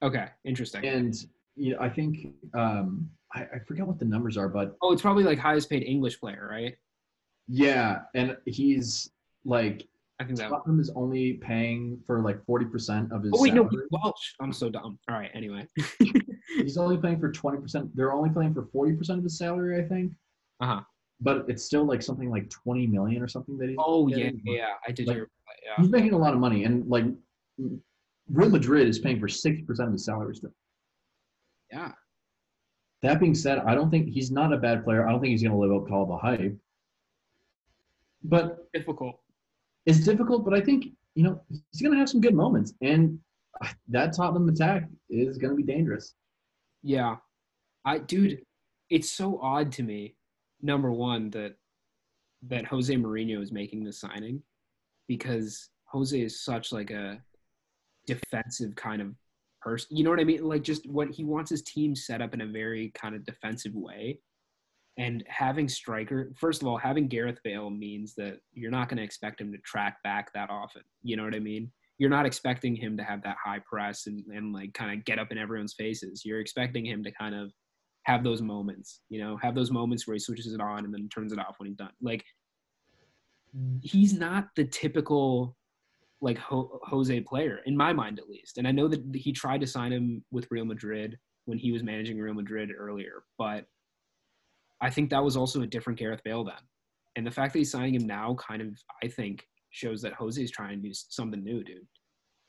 Okay, interesting. And you know, I think um I, I forget what the numbers are, but oh, it's probably like highest paid English player, right? yeah, and he's like I think that. Tottenham is only paying for like forty percent of his Oh wait, no, salary. he's Welsh. I'm so dumb. All right, anyway. He's only paying for twenty percent. They're only paying for forty percent of his salary, I think. Uh huh. But it's still like something like twenty million or something that he's. Oh yeah, getting. yeah, yeah. I did Like- hear. Yeah. He's making a lot of money, and like Real Madrid is paying for sixty percent of his salary still. Yeah. That being said, I don't think he's not a bad player. I don't think he's going to live up to all the hype. But Difficult. it's difficult. But I think you know he's going to have some good moments, and that Tottenham attack is going to be dangerous. Yeah. I dude, it's so odd to me, number one, that that Jose Mourinho is making the signing because Jose is such like a defensive kind of person. You know what I mean? Like just what he wants his team set up in a very kind of defensive way. And having striker, first of all, having Gareth Bale means that you're not going to expect him to track back that often. You know what I mean? You're not expecting him to have that high press and, and like kind of get up in everyone's faces. You're expecting him to kind of have those moments, you know, have those moments where he switches it on and then turns it off when he's done. Like he's not the typical like Ho- Jose player in my mind at least. And I know that he tried to sign him with Real Madrid when he was managing Real Madrid earlier, but I think that was also a different Gareth Bale then. And the fact that he's signing him now kind of I think shows that Jose is trying to do something new, dude.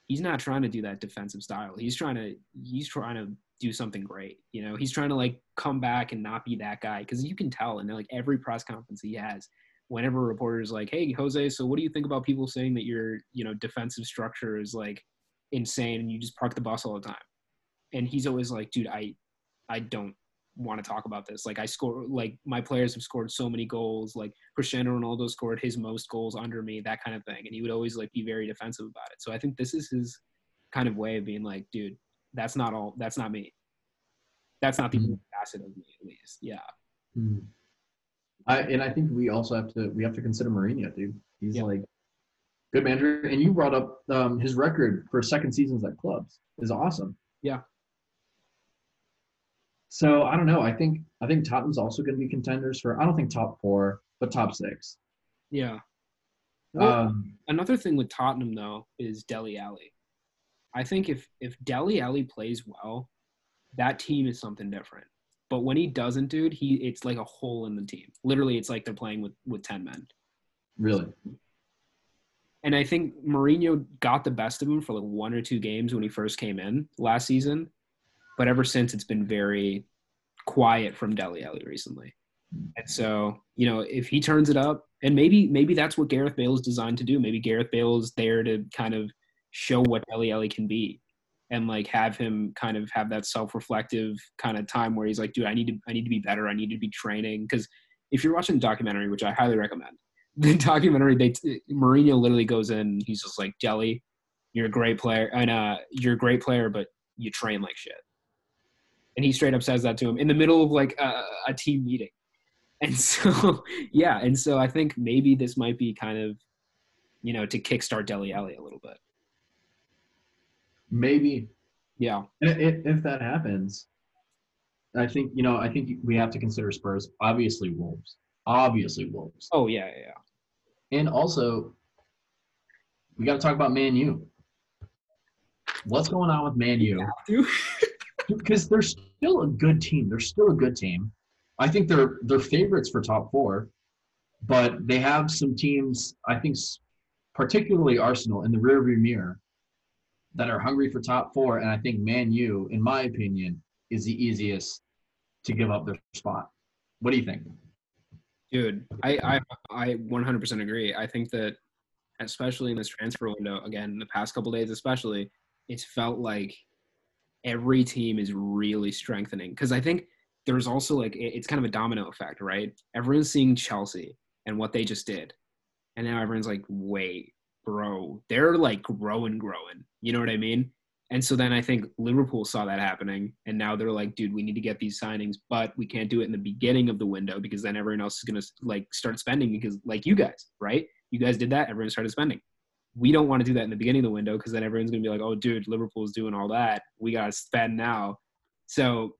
He's not trying to do that defensive style. He's trying to he's trying to do something great. You know, he's trying to like come back and not be that guy because you can tell in like every press conference he has, whenever a reporter is like, "Hey, Jose, so what do you think about people saying that your you know defensive structure is like insane and you just park the bus all the time?" And he's always like, "Dude, I I don't want to talk about this. Like I score like my players have scored so many goals. Like Cristiano Ronaldo scored his most goals under me, that kind of thing. And he would always like be very defensive about it. So I think this is his kind of way of being like, dude, that's not all. That's not me. That's not the Mhm. facet of me, at least. Yeah. I and I think we also have to we have to consider Mourinho, dude. He's Yeah. like good manager, and you brought up um, his record for second seasons at clubs is awesome. Yeah. So I don't know. I think I think Tottenham's also going to be contenders for. I don't think top four, but top six. Yeah. Well, Um, another thing with Tottenham though is Dele Alli. I think if if Dele Alli plays well, that team is something different. But when he doesn't, dude, he it's like a hole in the team. Literally, it's like they're playing with with ten men. really, And I think Mourinho got the best of him for like one or two games when he first came in last season. But ever since, it's been very quiet from Dele Alli recently. And so, you know, if he turns it up, and maybe maybe that's what Gareth Bale is designed to do. Maybe Gareth Bale is there to kind of show what Dele Alli can be, and like have him kind of have that self-reflective kind of time where he's like, dude, I need to I need to be better. I need to be training because if you're watching the documentary, which I highly recommend, the documentary, they Mourinho literally goes in. He's just like, Dele, you're a great player, and uh, you're a great player, but you train like shit. And he straight up says that to him in the middle of like a, a team meeting. And so, yeah, and so I think maybe this might be kind of, you know, to kickstart Dele Alli a little bit. Maybe Yeah, if, if that happens, I think you know. I think we have to consider Spurs. Obviously, Wolves. Obviously, Wolves. Oh yeah, yeah, yeah. And also, we got to talk about Man U. What's going on with Man U? Because they're still a good team. They're still a good team. I think they're they're favorites for top four, but they have some teams. I think, particularly Arsenal in the rearview mirror, that are hungry for top four. And I think Man U, in my opinion, is the easiest to give up their spot. What do you think? Dude, I, I I 100% agree. I think that especially in this transfer window, again, the past couple days especially, it's felt like every team is really strengthening because I think there's also like it's kind of a domino effect, right? Everyone's seeing Chelsea and what they just did. And now everyone's like, wait, bro, they're like growing, growing. You know what I mean? And so then I think Liverpool saw that happening, and now they're like, dude, we need to get these signings, but we can't do it in the beginning of the window because then everyone else is gonna like start spending because like you guys, right? You guys did that, everyone started spending. We don't want to do that in the beginning of the window because then everyone's gonna be like, oh, dude, Liverpool's doing all that. We gotta spend now. So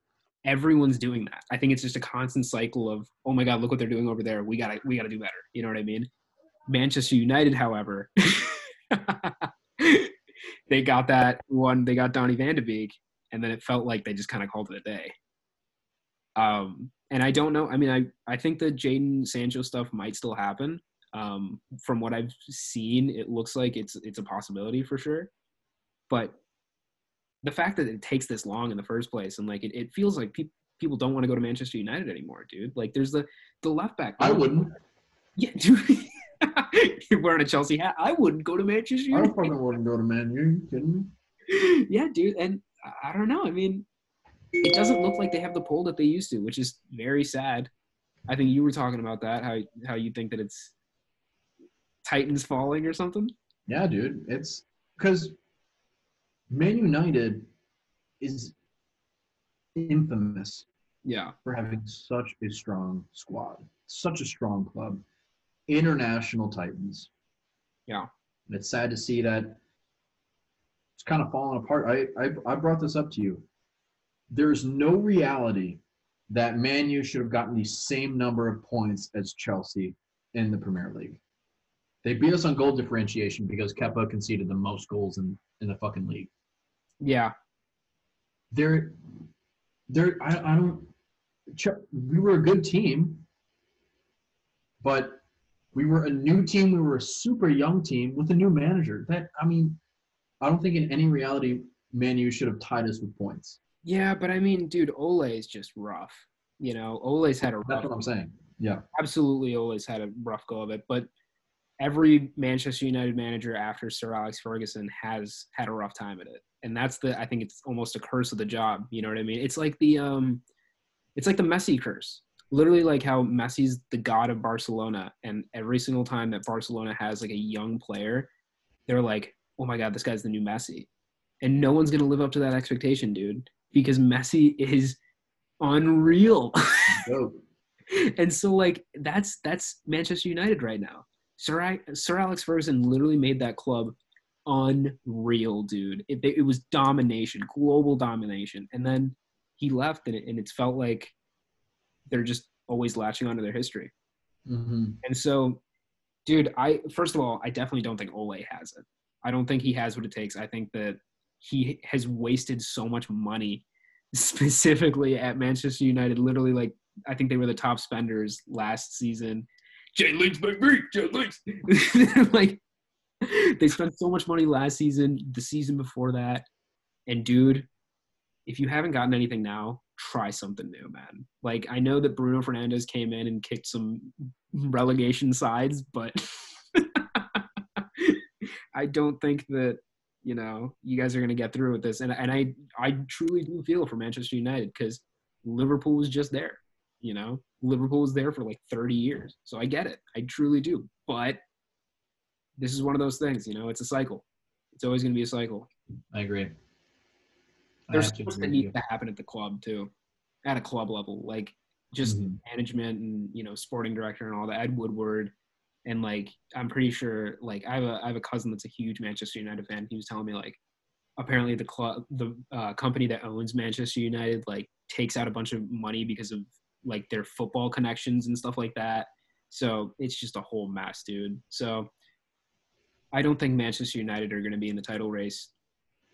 everyone's doing that. I think it's just a constant cycle of, oh my god, look what they're doing over there. We gotta we gotta do better. You know what I mean? Manchester United, however. they got that one. They got Donny Van de Beek, and then it felt like they just kind of called it a day. Um, and I don't know. I mean, I I think the Jadon Sancho stuff might still happen. Um, from what I've seen, it looks like it's it's a possibility for sure. But the fact that it takes this long in the first place, and like it, it feels like people people don't want to go to Manchester United anymore, dude. Like there's the the left back. I wouldn't. Yeah, dude. You're wearing a Chelsea hat. I wouldn't go to Manchester I United. fucking wouldn't go to Man U. You kidding me? yeah, dude. And I- I don't know. I mean, it doesn't look like they have the pull that they used to, which is very sad. I think you were talking about that, how how you think that it's Titans falling or something. Yeah, dude. It's because Man United is infamous Yeah. for having such a strong squad, such a strong club, international Titans. Yeah. And it's sad to see that it's kind of falling apart. I, I I brought this up to you. There's no reality that Man U should have gotten the same number of points as Chelsea in the Premier League. They beat us on goal differentiation because Kepa conceded the most goals in, in the fucking league. Yeah. They're they're I, I don't we were a good team, but we were a new team. We were a super young team with a new manager. That I mean, I don't think in any reality Man U should have tied us with points. Yeah, but I mean, dude, Ole is just rough. You know, Ole's had a That's rough what I'm saying. Yeah. absolutely always had a rough go of it. But every Manchester United manager after Sir Alex Ferguson has had a rough time at it. And that's the I think it's almost a curse of the job. You know what I mean? It's like the um it's like the Messi curse. Literally like how Messi's the god of Barcelona and every single time that Barcelona has like a young player, they're like, "Oh my god, this guy's the new Messi." And no one's going to live up to that expectation, dude, because Messi is unreal. And so like that's that's Manchester United right now. Sir I- Sir Alex Ferguson literally made that club unreal, dude. It, it was domination, global domination, and then he left, and, it, and it's felt like they're just always latching onto their history. hmm And so, dude, I first of all, I definitely don't think Ole has it. I don't think he has what it takes. I think that he has wasted so much money, specifically at Manchester United. Literally, like I think they were the top spenders last season. Jay Links, baby, Jay Links. like they spent so much money last season, the season before that, and dude, if you haven't gotten anything now, try something new, man. Like I know that Bruno Fernandes came in and kicked some relegation sides, but I don't think that you know you guys are going to get through with this. And and I I truly do feel for Manchester United because Liverpool was just there. You know, Liverpool was there for like 30 years, so I get it. I truly do. But this is one of those things. You know, it's a cycle. It's always going to be a cycle. I agree. There's stuff that needs to happen at the club too, at a club level, like just Mhm. management and you know sporting director and all that. Ed Woodward, and like I'm pretty sure like I have a I have a cousin that's a huge Manchester United fan. He was telling me like apparently the club the uh, company that owns Manchester United like takes out a bunch of money because of like their football connections and stuff like that. So it's just a whole mess, dude. So I don't think Manchester United are going to be in the title race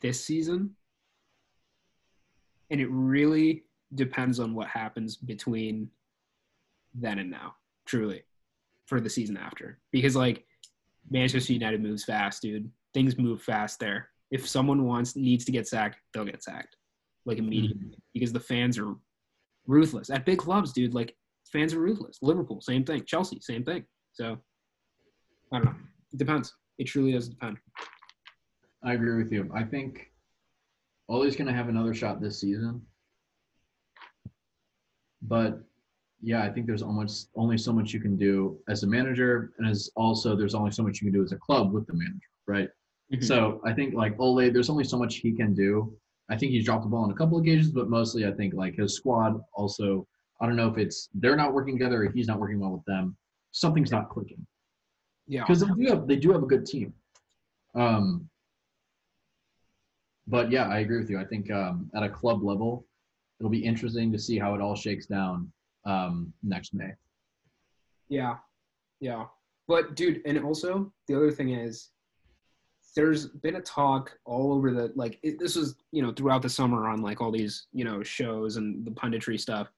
this season. And it really depends on what happens between then and now, truly, for the season after. Because, like, Manchester United moves fast, dude. Things move fast there. If someone wants needs to get sacked, they'll get sacked, like immediately, mm-hmm. because the fans are ruthless at big clubs, dude. Like fans are ruthless. Liverpool, same thing. Chelsea, same thing. So I don't know. It depends. It truly does depend. I agree with you. I think Ole's going to have another shot this season. But yeah, I think there's almost only so much you can do as a manager, and as also there's only so much you can do as a club with the manager, right? Mhm. So I think like Ole, there's only so much he can do. I think he's dropped the ball on a couple occasions, but mostly I think like his squad also. I don't know if it's they're not working together or he's not working well with them. Something's not clicking yeah, because they do have they do have a good team. Um, but yeah, I agree with you. I think um, at a club level, it'll be interesting to see how it all shakes down um, next May. yeah, yeah. But dude, and also the other thing is, there's been a talk all over the like. It, this was you know throughout the summer on like all these you know shows and the punditry stuff.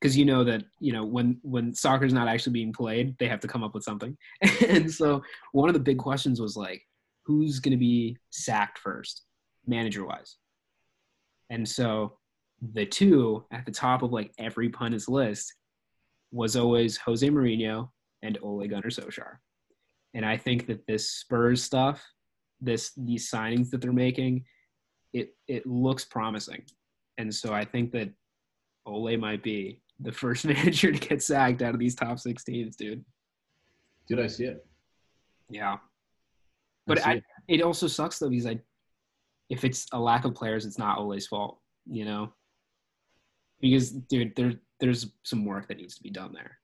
Because you know that you know when when soccer's not actually being played, they have to come up with something. and so one of the big questions was like, who's going to be sacked first, manager wise? And so the two at the top of like every pundit's list was always Jose Mourinho and Ole Gunnar Solskjaer. And I think that this Spurs stuff, this these signings that they're making, it it looks promising. And so I think that Ole might be the first manager to get sacked out of these top six teams, dude. Did I see it? Yeah. But see I, it. it also sucks though because I, if it's a lack of players, it's not Ole's fault, you know. Because dude, there there's some work that needs to be done there.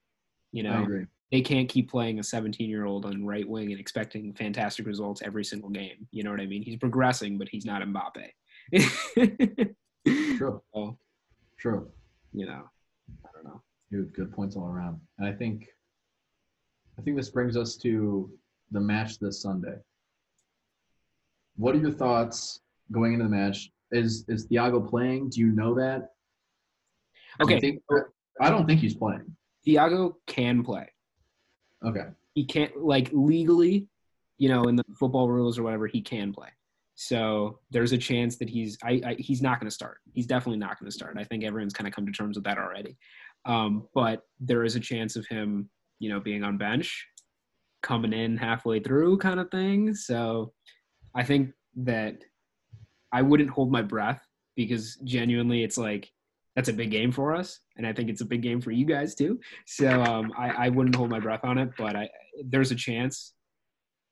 You I know, agree. they can't keep playing a 17 year old on right wing and expecting fantastic results every single game. You know what I mean? He's progressing, but he's not Mbappe. True. so, True. you know, I don't know. Dude, good points all around. And I think I think this brings us to the match this Sunday. What are your thoughts going into the match? Is is Thiago playing? Do you know that? Do Okay, think- I don't think he's playing. Thiago can play. Okay. he can't like legally, you know, in the football rules or whatever, he can play. So there's a chance that he's I, I he's not going to start. He's definitely not going to start. I think everyone's kind of come to terms with that already. Um, but there is a chance of him, you know, being on bench, coming in halfway through, kind of thing. So I think that I wouldn't hold my breath because genuinely, it's like that's a big game for us, and I think it's a big game for you guys too. So um, I, I wouldn't hold my breath on it, but I there's a chance.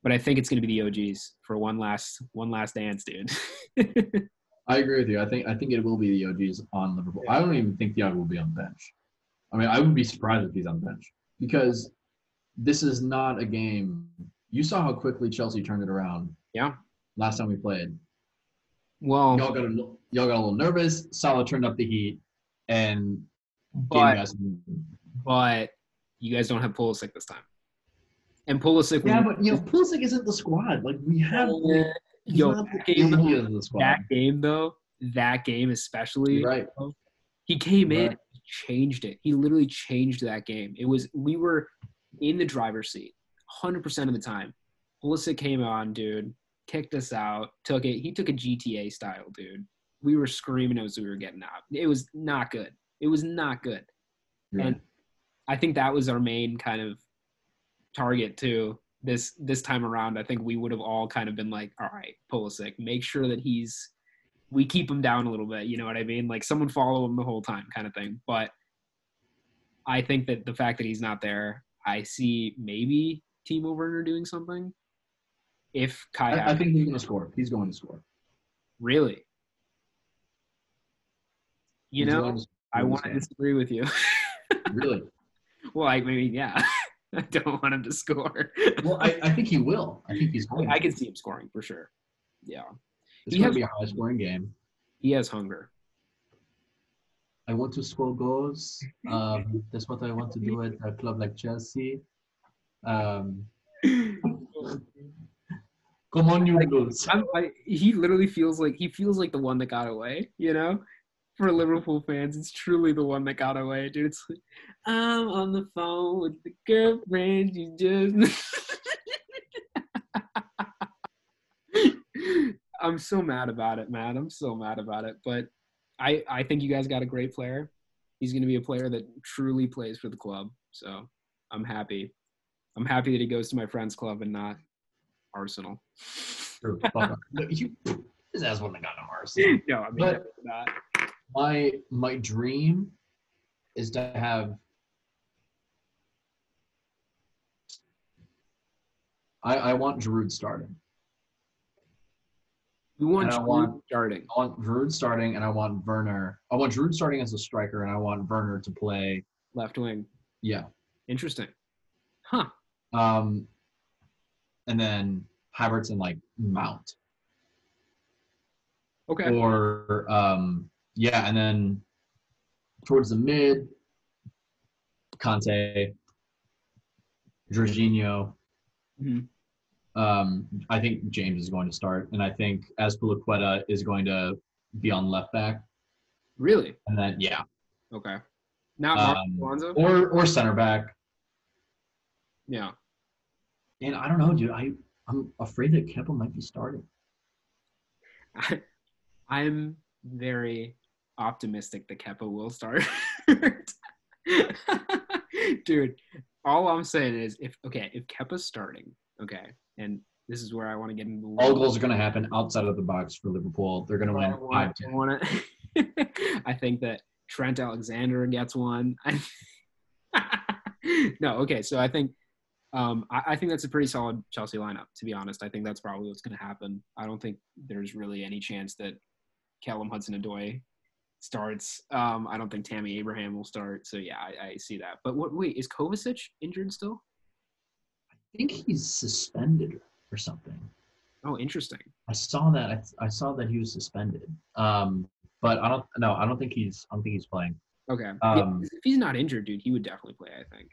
But I think it's going to be the OGs for one last one last dance, dude. I agree with you. I think I think it will be the OGs on Liverpool. I don't even think Thiago will be on the bench. I mean, I wouldn't be surprised if he's on the bench because this is not a game. You saw how quickly Chelsea turned it around yeah. last time we played. Well, Y'all got a little, y'all got a little nervous. Salah turned up the heat and gave but you guys but you guys don't have Pulisic this time, and Pulisic. Yeah, but you know, Pulisic isn't the squad. Like we have. Uh, he's yo, not that the game, key of the squad. that game though, that game especially, right. he came in, changed it. He literally changed that game. It was we were in the driver's seat, hundred percent of the time. Pulisic came on, dude, kicked us out, took it. He took a GTA style, dude. We were screaming as we were getting out. It was not good. It was not good. You're and. I think that was our main kind of target too. This this time around, I think we would have all kind of been like, all right, Pulisic, make sure that he's we keep him down a little bit. You know what I mean? Like someone follow him the whole time, kind of thing. But I think that the fact that he's not there, I see maybe Timo Werner doing something. If Kai, I, I think he's going to score. He's going to score. really, you He's know, I want to disagree with you. Really? well, I mean, yeah, I don't want him to score. Well, I, I think he will. I think he's going. I can see him scoring for sure. Yeah, It's he going has- to be a high scoring game. he has hunger. I want to score goals. Um, that's what I want to do at a club like Chelsea. Um, come on, you Blues. I'm, I, he literally feels like he feels like the one that got away. You know, for Liverpool fans, it's truly the one that got away, dude. It's like, I'm on the phone with the girlfriend you just. I'm so mad about it, man. I'm so mad about it. But I I think you guys got a great player. He's going to be a player that truly plays for the club. So I'm happy. I'm happy that he goes to my friend's club and not Arsenal. True. you, his ass wouldn't have gotten to Arsenal. No, I mean, not. my my dream is to have. I, I want Giroud starting. You want Giroud want, starting. I want Giroud starting, and I want Werner. I want Giroud starting as a striker, and I want Werner to play left wing. Yeah. Interesting. Huh. Um, and then Havertz and like Mount, Okay. or um, yeah, and then towards the mid, Kante, Jorginho. Mhm. Um, I think James is going to start, and I think Azpilicueta is going to be on left back, Really? and then yeah, Okay. Not Marcos Um, Alonso? or or center back. yeah. And I don't know, dude. I I'm afraid that Kepa might be starting. I, I'm very optimistic that Kepa will start. Dude, all I'm saying is if okay, if Kepa's starting, okay, and this is where I want to get into the All goals are going to happen outside of the box for Liverpool. They're going to win I five want to. I think that Trent Alexander gets one. no, okay. So I think, um, I, I think that's a pretty solid Chelsea lineup. To be honest, I think that's probably what's going to happen. I don't think there's really any chance that Callum Hudson-Odoi starts. Um, I don't think Tammy Abraham will start. So yeah, I, I see that. But what? Wait, is Kovacic injured still? I think he's suspended or something. Oh, interesting. I saw that. I, I saw that he was suspended. Um, but I don't. No, I don't think he's. I don't think he's playing. Okay. Um, if he's not injured, dude, he would definitely play. I think.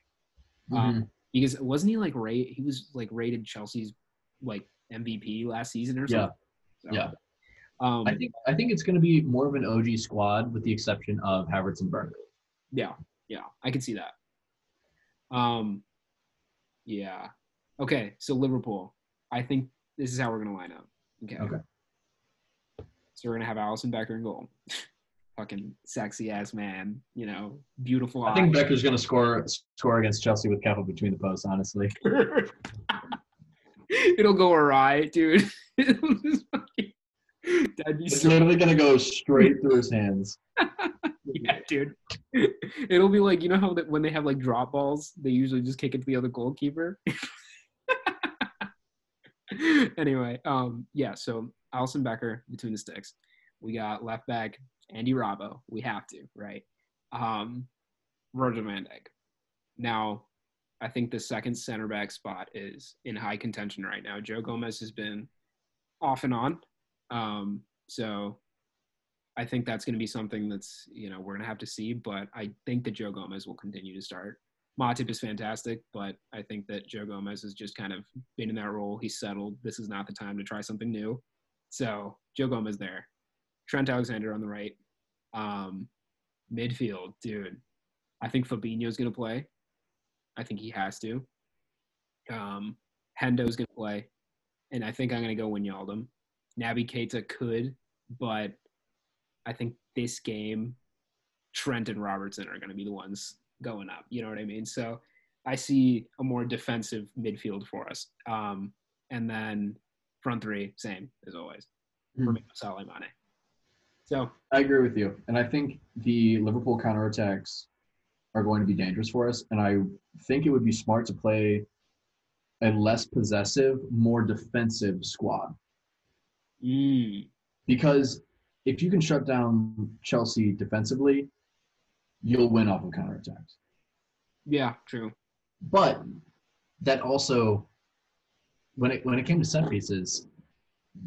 Um, because wasn't he like rate? He was like rated Chelsea's like MVP last season or Yeah. something. Yeah. Um, I think. I think it's going to be more of an OG squad, with the exception of Havertz and Werner. yeah, yeah, I can see that. Um, yeah. Okay, so Liverpool. I think this is how we're gonna line up. Okay. Okay. So we're gonna have Alisson Becker in goal. Fucking sexy ass man, you know, beautiful. I think eyes. Becker's going to score score against Chelsea with Kepa between the posts. Honestly, It'll go awry, dude. It'll just fucking- That'd be it's so literally going to go straight through his hands. yeah, dude. It'll be like you know how that when they have like drop balls, they usually just kick it to the other goalkeeper. anyway, um, yeah. So Alisson Becker between the sticks. We got left back Andy Robbo. We have to right. Um, Roger Van Now, I think the second center back spot is in high contention right now. Joe Gomez has been off and on. Um, so I think that's going to be something that's, you know, we're going to have to see, but I think that Joe Gomez will continue to start. Matip is fantastic, but I think that Joe Gomez has just kind of been in that role. He's settled. This is not the time to try something new. So Joe Gomez there. Trent Alexander on the right. Um, midfield, dude. I think Fabinho's going to play. I think he has to. Um, Hendo's going to play. And I think I'm going to go Wijnaldum. Naby Keita could, but I think this game, Trent and Robertson are going to be the ones going up. You know what I mean? So I see a more defensive midfield for us. Um, and then front three, same as always. Hmm. For Salah Mane. So I agree with you, and I think the Liverpool counterattacks are going to be dangerous for us. And I think it would be smart to play a less possessive, more defensive squad mm, because if you can shut down Chelsea defensively, you'll win off of counterattacks. yeah, true. But that also, when it when it came to set pieces,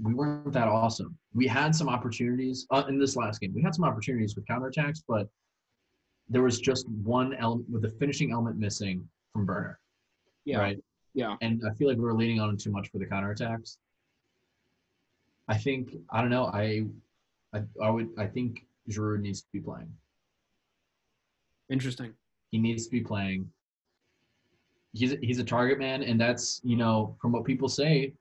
we weren't that awesome. We had some opportunities uh, in this last game. We had some opportunities with counterattacks, but there was just one element with the finishing element missing from Werner. Yeah, Right. yeah. And I feel like we were leaning on him too much for the counterattacks. I think I don't know. I, I I would I think Giroud needs to be playing. Interesting. He needs to be playing. He's a, he's a target man, and that's you know from what people say,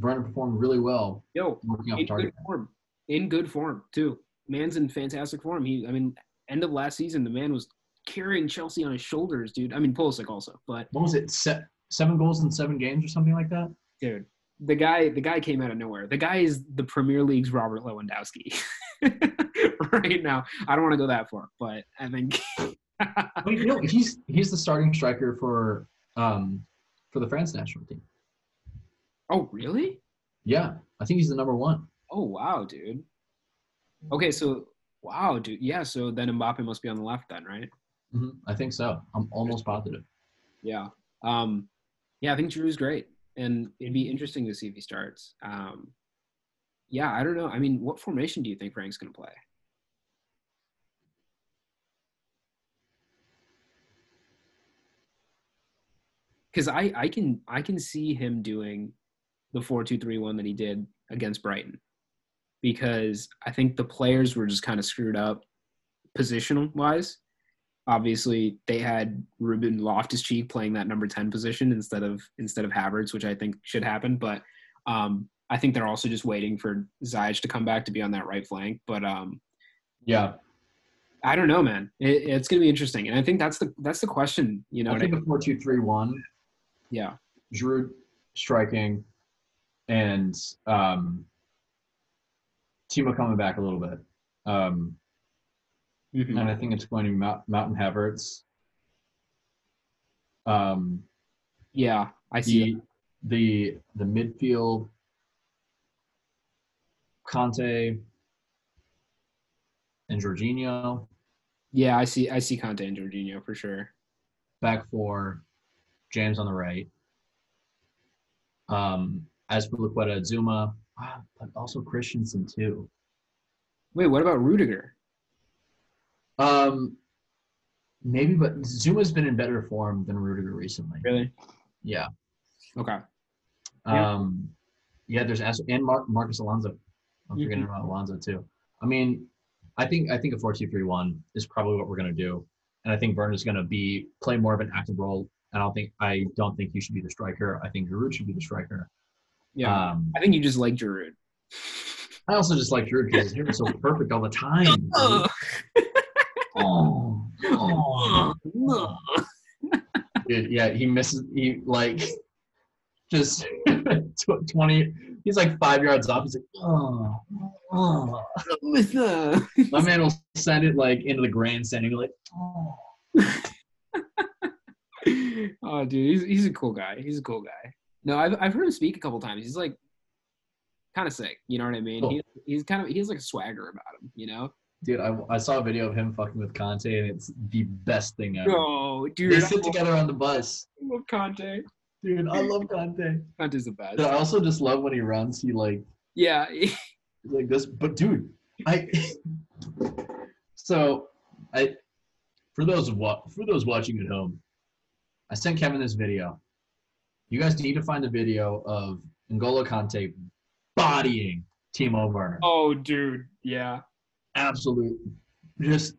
Werner performed really well Yo, working off in target. good form. In good form too. Man's in fantastic form. He, I mean, end of last season, the man was carrying Chelsea on his shoulders, dude. I mean, Pulisic also, but What was it? Se- seven goals in seven games or something like that. dude, the guy, the guy came out of nowhere. The guy is the Premier League's Robert Lewandowski right now. I don't want to go that far, but I think I mean, he's he's the starting striker for um for the France national team. Oh, really? Yeah, I think he's the number one. Oh, wow, dude. Okay, so wow, dude. Yeah, so then Mbappe must be on the left then, right? hmm I think so. I'm almost positive. Yeah. Um, yeah, I think Drew's great, and it'd be interesting to see if he starts. Um, yeah, I don't know. I mean, what formation do you think Frank's going to play? Because I, I can I can see him doing the four two three one that he did against Brighton, because I think the players were just kind of screwed up positional wise obviously they had Ruben Loftus Cheek playing that number 10 position instead of instead of Havertz, which I think should happen. But um, I think they're also just waiting for Ziyech to come back to be on that right flank. But um, Yeah, I don't know, man. It, it's going to be interesting, and I think that's the that's the question. You know, I think a four-two-three-one. yeah, Giroud striking, and um, Timo coming back a little bit. Um, Mhm. and I think it's going to be Mount, Mountain Havertz. Um, yeah. I see. the the the midfield, Kante and Jorginho. Yeah, I see. I see Kante and Jorginho for sure. Back four, James on the right. Um, as for Liqueta, Zouma, ah, but also Christensen too. Wait, what about Rudiger? Um, maybe, but Zouma's been in better form than Rudiger recently. Really? Yeah. Okay. Um, yeah. There's As- and Mar- Marcos Alonso. I'm Mhm. forgetting about Alonso too. I mean, I think I think a four two three one is probably what we're gonna do, and I think Werner's gonna be play more of an active role. And I don't think I don't think he should be the striker. I think Giroud should be the striker. Yeah. Um, I think you just like Giroud. I also just like Giroud because his hair is so perfect all the time. dude. Oh, oh. Dude, yeah, he misses. He like just twenty. He's like five yards off. He's like, oh, oh. My man will send it like into the grandstand. And be like, oh. oh, dude, he's he's a cool guy. He's a cool guy. No, I've I've heard him speak a couple times. He's like kind of sick. You know what I mean? Cool. He, he's kind of he has like a swagger about him. You know? Dude, I, I saw a video of him fucking with Kante, and it's the best thing ever. No, dude. they sit together on the bus. I love Kante. Dude, I love Kante. Kante's the best. But I also just love when he runs. He like Yeah. like this. But dude, I so I for those wa- for those watching at home, I sent Kevin this video. You guys need to find the video of N'Golo Kante bodying Timo Werner. oh, dude. Yeah. Absolute, just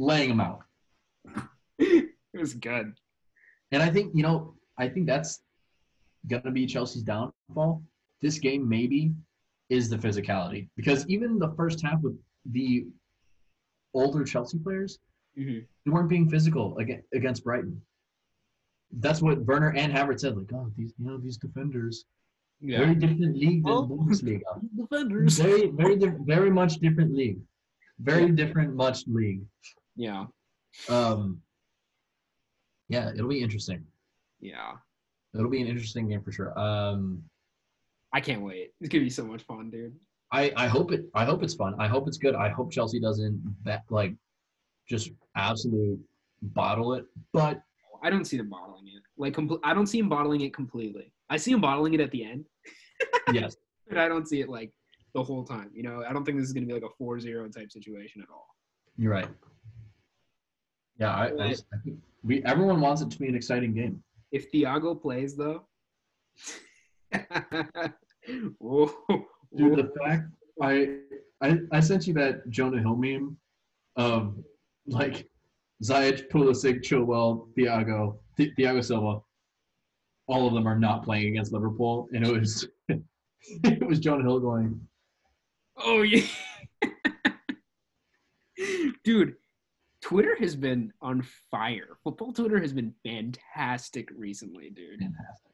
laying him out. it was good. And I think you know, I think that's gonna be Chelsea's downfall. This game maybe is the physicality because even the first half with the older Chelsea players, Mhm. they weren't being physical against Brighton. That's what Werner and Havertz said. Like, oh, these you know these defenders, very different league than Oh. Bundesliga. Defenders. Very, very, diff- very much different league. Very different, much league. Yeah. Um, yeah, it'll be interesting. Yeah. It'll be an interesting game for sure. Um, I can't wait. It's gonna be so much fun, dude. I, I hope it. I hope it's fun. I hope it's good. I hope Chelsea doesn't bet, like just absolute bottle it. But I don't see them bottling it. Like, compl- I don't see him bottling it completely. I see him bottling it at the end, yes, but I don't see it like the whole time. You know, I don't think this is gonna be like a 4-0 type situation at all. you're right. Yeah, I, I, just- I think we everyone wants it to be an exciting game. If Thiago plays though, whoa, Dude, the fact I, I I sent you that Jonah Hill meme of like Ziyech, Pulisic, Chilwell, Thiago, Th- Thiago Silva. All of them are not playing against Liverpool, and it was it was Jonah Hill going, oh yeah, dude. Twitter has been on fire. Football Twitter has been fantastic recently, dude. fantastic.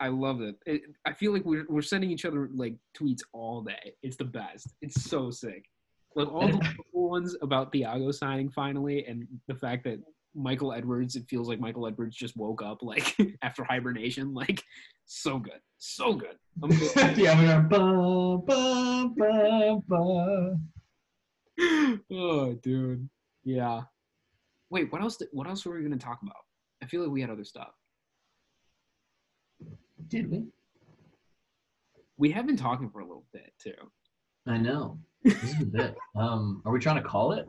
I love it. it. I feel like we're we're sending each other like tweets all day. It's the best. It's so sick. Like all the ones about Thiago signing finally, and the fact that Michael Edwards. It feels like Michael Edwards just woke up like after hibernation. Like so good, so good. I'm good. yeah, we're ba, ba, ba, ba. oh, dude. Yeah. Wait, what else? Did, what else were we gonna talk about? I feel like we had other stuff. Did we? We have been talking for a little bit too, I know. This is a bit. Um, are we trying to call it?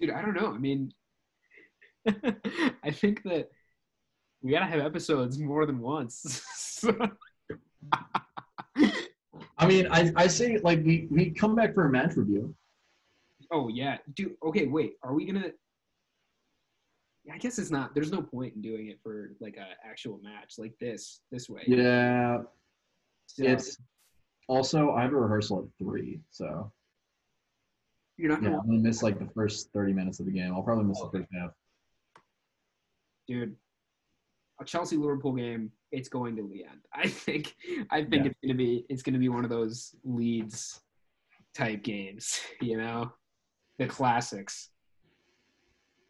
dude. I don't know. I mean, I think that we gotta have episodes more than once. I mean, I, I say like we, we come back for a match review. oh yeah, dude. Okay, wait. Are we gonna? I guess it's not. There's no point in doing it for like a actual match like this this way. Yeah, So, it's also I have a rehearsal at three, so you're not yeah, gonna, I'm gonna miss like the first thirty minutes of the game. I'll probably miss the first half. dude. A Chelsea Liverpool game, it's going to the end. I think. I think Yeah. it's gonna be. It's gonna be one of those leads type games. You know, the classics.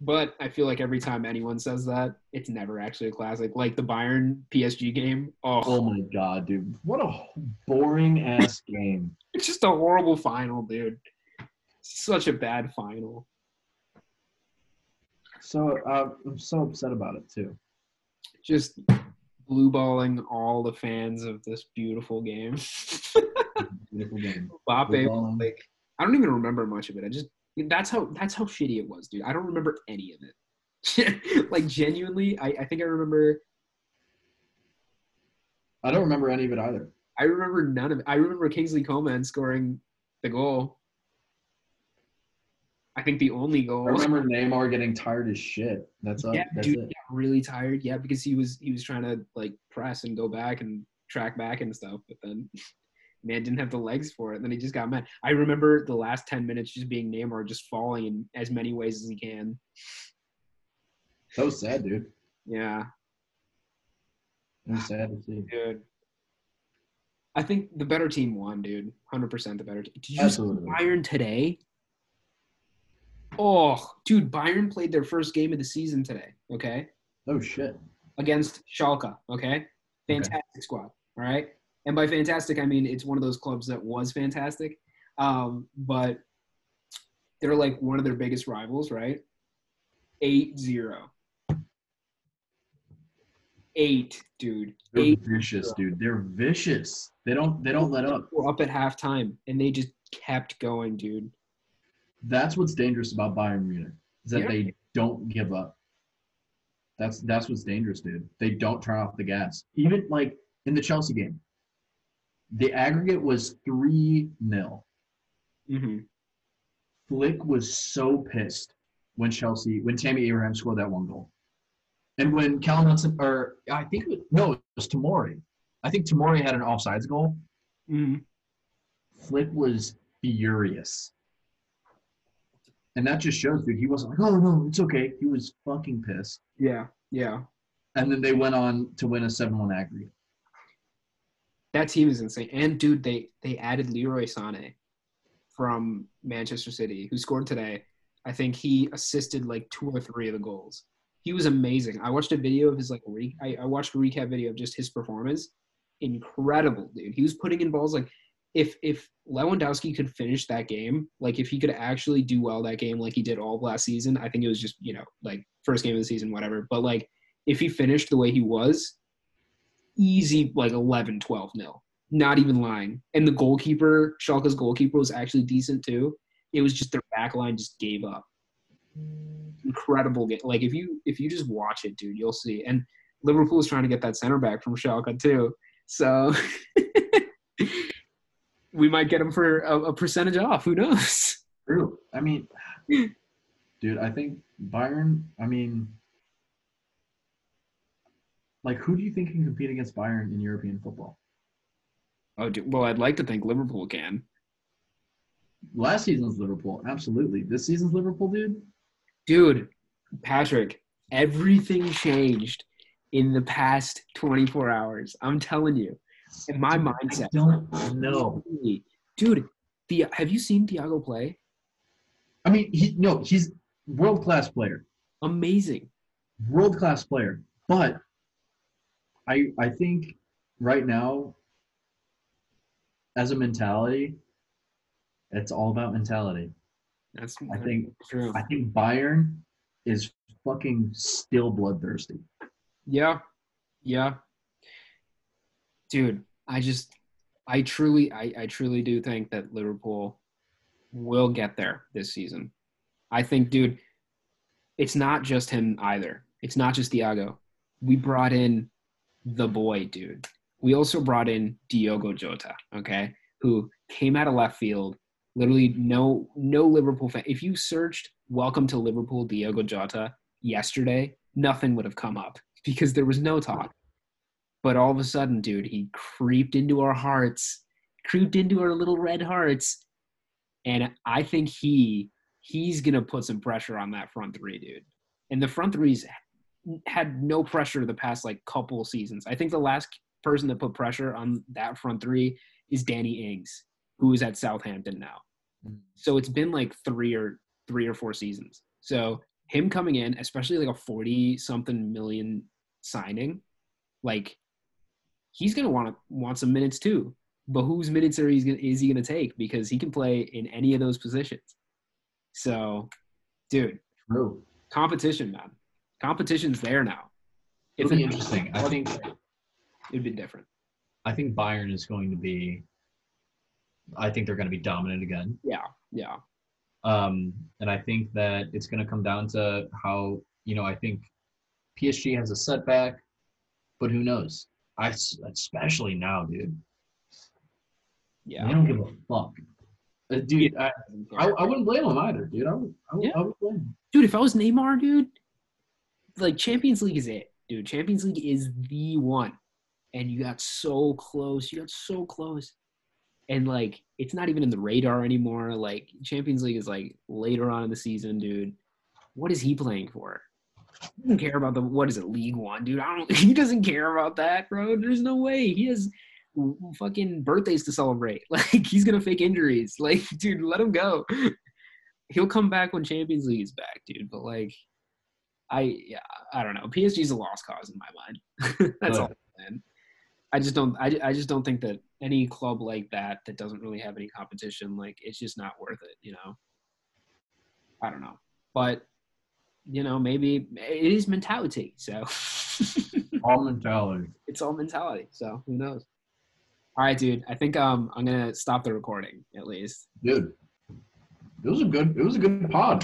But I feel like every time anyone says that, it's never actually a classic. Like the Bayern PSG game. Oh, Oh my god, dude! What a boring ass game. it's just a horrible final, dude. Such a bad final. So uh, I'm so upset about it too. Just blue balling all the fans of this beautiful game. Beautiful game. Mbappe, like I don't even remember much of it. I just that's how that's how shitty it was, dude. I don't remember any of it. like genuinely, I, I think I remember I don't remember any of it either. I remember none of it. I remember Kingsley Coman scoring the goal. I think the only goal. I remember Neymar getting tired as shit. That's, uh, yeah, that's dude, it. got really tired. Yeah, because he was he was trying to like press and go back and track back and stuff, but then man didn't have the legs for it. And then he just got mad. I remember the last ten minutes just being Neymar just falling in as many ways as he can. So sad, dude. Yeah, was sad to see. dude. I think the better team won, dude. Hundred percent the better team. Did you Absolutely. see Bayern today? Oh, dude, Bayern played their first game of the season today. Okay, Oh shit. against Schalke. Okay, fantastic squad. All right, and by fantastic I mean it's one of those clubs that was fantastic, um, but they're like one of their biggest rivals, right? Eight zero. Eight, dude. They're Eight. vicious, dude. They're vicious. They don't they don't let up. We're up at halftime, and they just kept going, dude. That's what's dangerous about Bayern Munich. Is that Yeah. they don't give up. That's that's what's dangerous, dude. They don't turn off the gas. Even like in the Chelsea game. The aggregate was 3 0. hmm Flick was so pissed when Chelsea, when Tammy Abraham scored that one goal. And when Callum Hudson, or I think, it, was, no, it was Tomori. I think Tomori had an offsides goal. hmm Flick was furious. And that just shows, dude, he wasn't like, oh, no, it's okay. He was fucking pissed. Yeah, yeah. And then they went on to win a 7 1 aggregate. That team is insane. And dude, they they added Leroy Sané from Manchester City, who scored today. I think he assisted like two or three of the goals. He was amazing. I watched a video of his like re- I, I watched a recap video of just his performance. Incredible, dude. He was putting in balls like if if Lewandowski could finish that game, like if he could actually do well that game like he did all last season, I think it was just, you know, like first game of the season, whatever. But like if he finished the way he was, easy like 11, 12 nil. Not even lying. And the goalkeeper, Schalke's goalkeeper, was actually decent too. It was just their back line just gave up. Incredible game. Like if you if you just watch it, dude, you'll see. And Liverpool is trying to get that center back from Schalke too. So we might get him for a, a percentage off. Who knows? True. I mean, dude, I think Bayern, I mean, like, who do you think can compete against Bayern in European football? Oh, well, I'd like to think Liverpool can. Last season's Liverpool, absolutely. This season's Liverpool, dude. Dude, Patrick, everything changed in the past 24 hours. I'm telling you. In my I mindset. don't know. Dude, the, have you seen Thiago play? I mean, he no, he's world class player. Amazing. world class player. But I I think right now, as a mentality, it's all about mentality. That's I think true. I think Bayern is fucking still bloodthirsty. Yeah. Yeah. Dude, I just I truly I, I truly do think that Liverpool will get there this season. I think, dude, it's not just him either. It's not just Thiago. We brought in the boy, dude. We also brought in Diogo Jota, okay, who came out of left field. Literally, no no Liverpool fan. If you searched "Welcome to Liverpool" Diogo Jota yesterday, nothing would have come up because there was no talk. But all of a sudden, dude, he creeped into our hearts, creeped into our little red hearts, and I think he he's gonna put some pressure on that front three, dude. And the front threes had no pressure the past like couple seasons. I think the last person that put pressure on that front three is Danny Ings, who is at Southampton now. Mm. So it's been like three or three or four seasons. So him coming in, especially like a forty something million signing, like he's gonna want to want some minutes too. But whose minutes are he gonna, is he gonna take? Because he can play in any of those positions. So, dude, True. competition, man. Competition's there now. It'll be interesting. I think it'd be different. I think Bayern is going to be. I think they're going to be dominant again. Yeah, yeah, Um, and I think that it's going to come down to how you know. I think PSG has a setback, but who knows? I especially now, dude. yeah. They don't give a fuck. Uh, dude, I, I, I wouldn't blame them either, dude. I would, I would, Yeah. I would blame them. dude, if I was Neymar, dude, like Champions League is it, dude. Champions League is the one, and you got so close. You got so close, and like it's not even in the radar anymore. Like Champions League is like later on in the season, dude. What is he playing for? He doesn't care about the what is it, League One, dude. I don't. He doesn't care about that, bro. There's no way. He has fucking birthdays to celebrate. Like he's gonna fake injuries. Like, dude, let him go. He'll come back when Champions League is back, dude. But like, I yeah, I don't know. PSG's a lost cause in my mind. That's all, man. I just don't. I, I just don't think that any club like that that doesn't really have any competition, like it's just not worth it. You know. I don't know, but you know, maybe it is mentality. So All mentality. it's all mentality. So who knows? All right, dude. I think um I'm gonna stop the recording at least. Dude, it was a good. It was a good pod.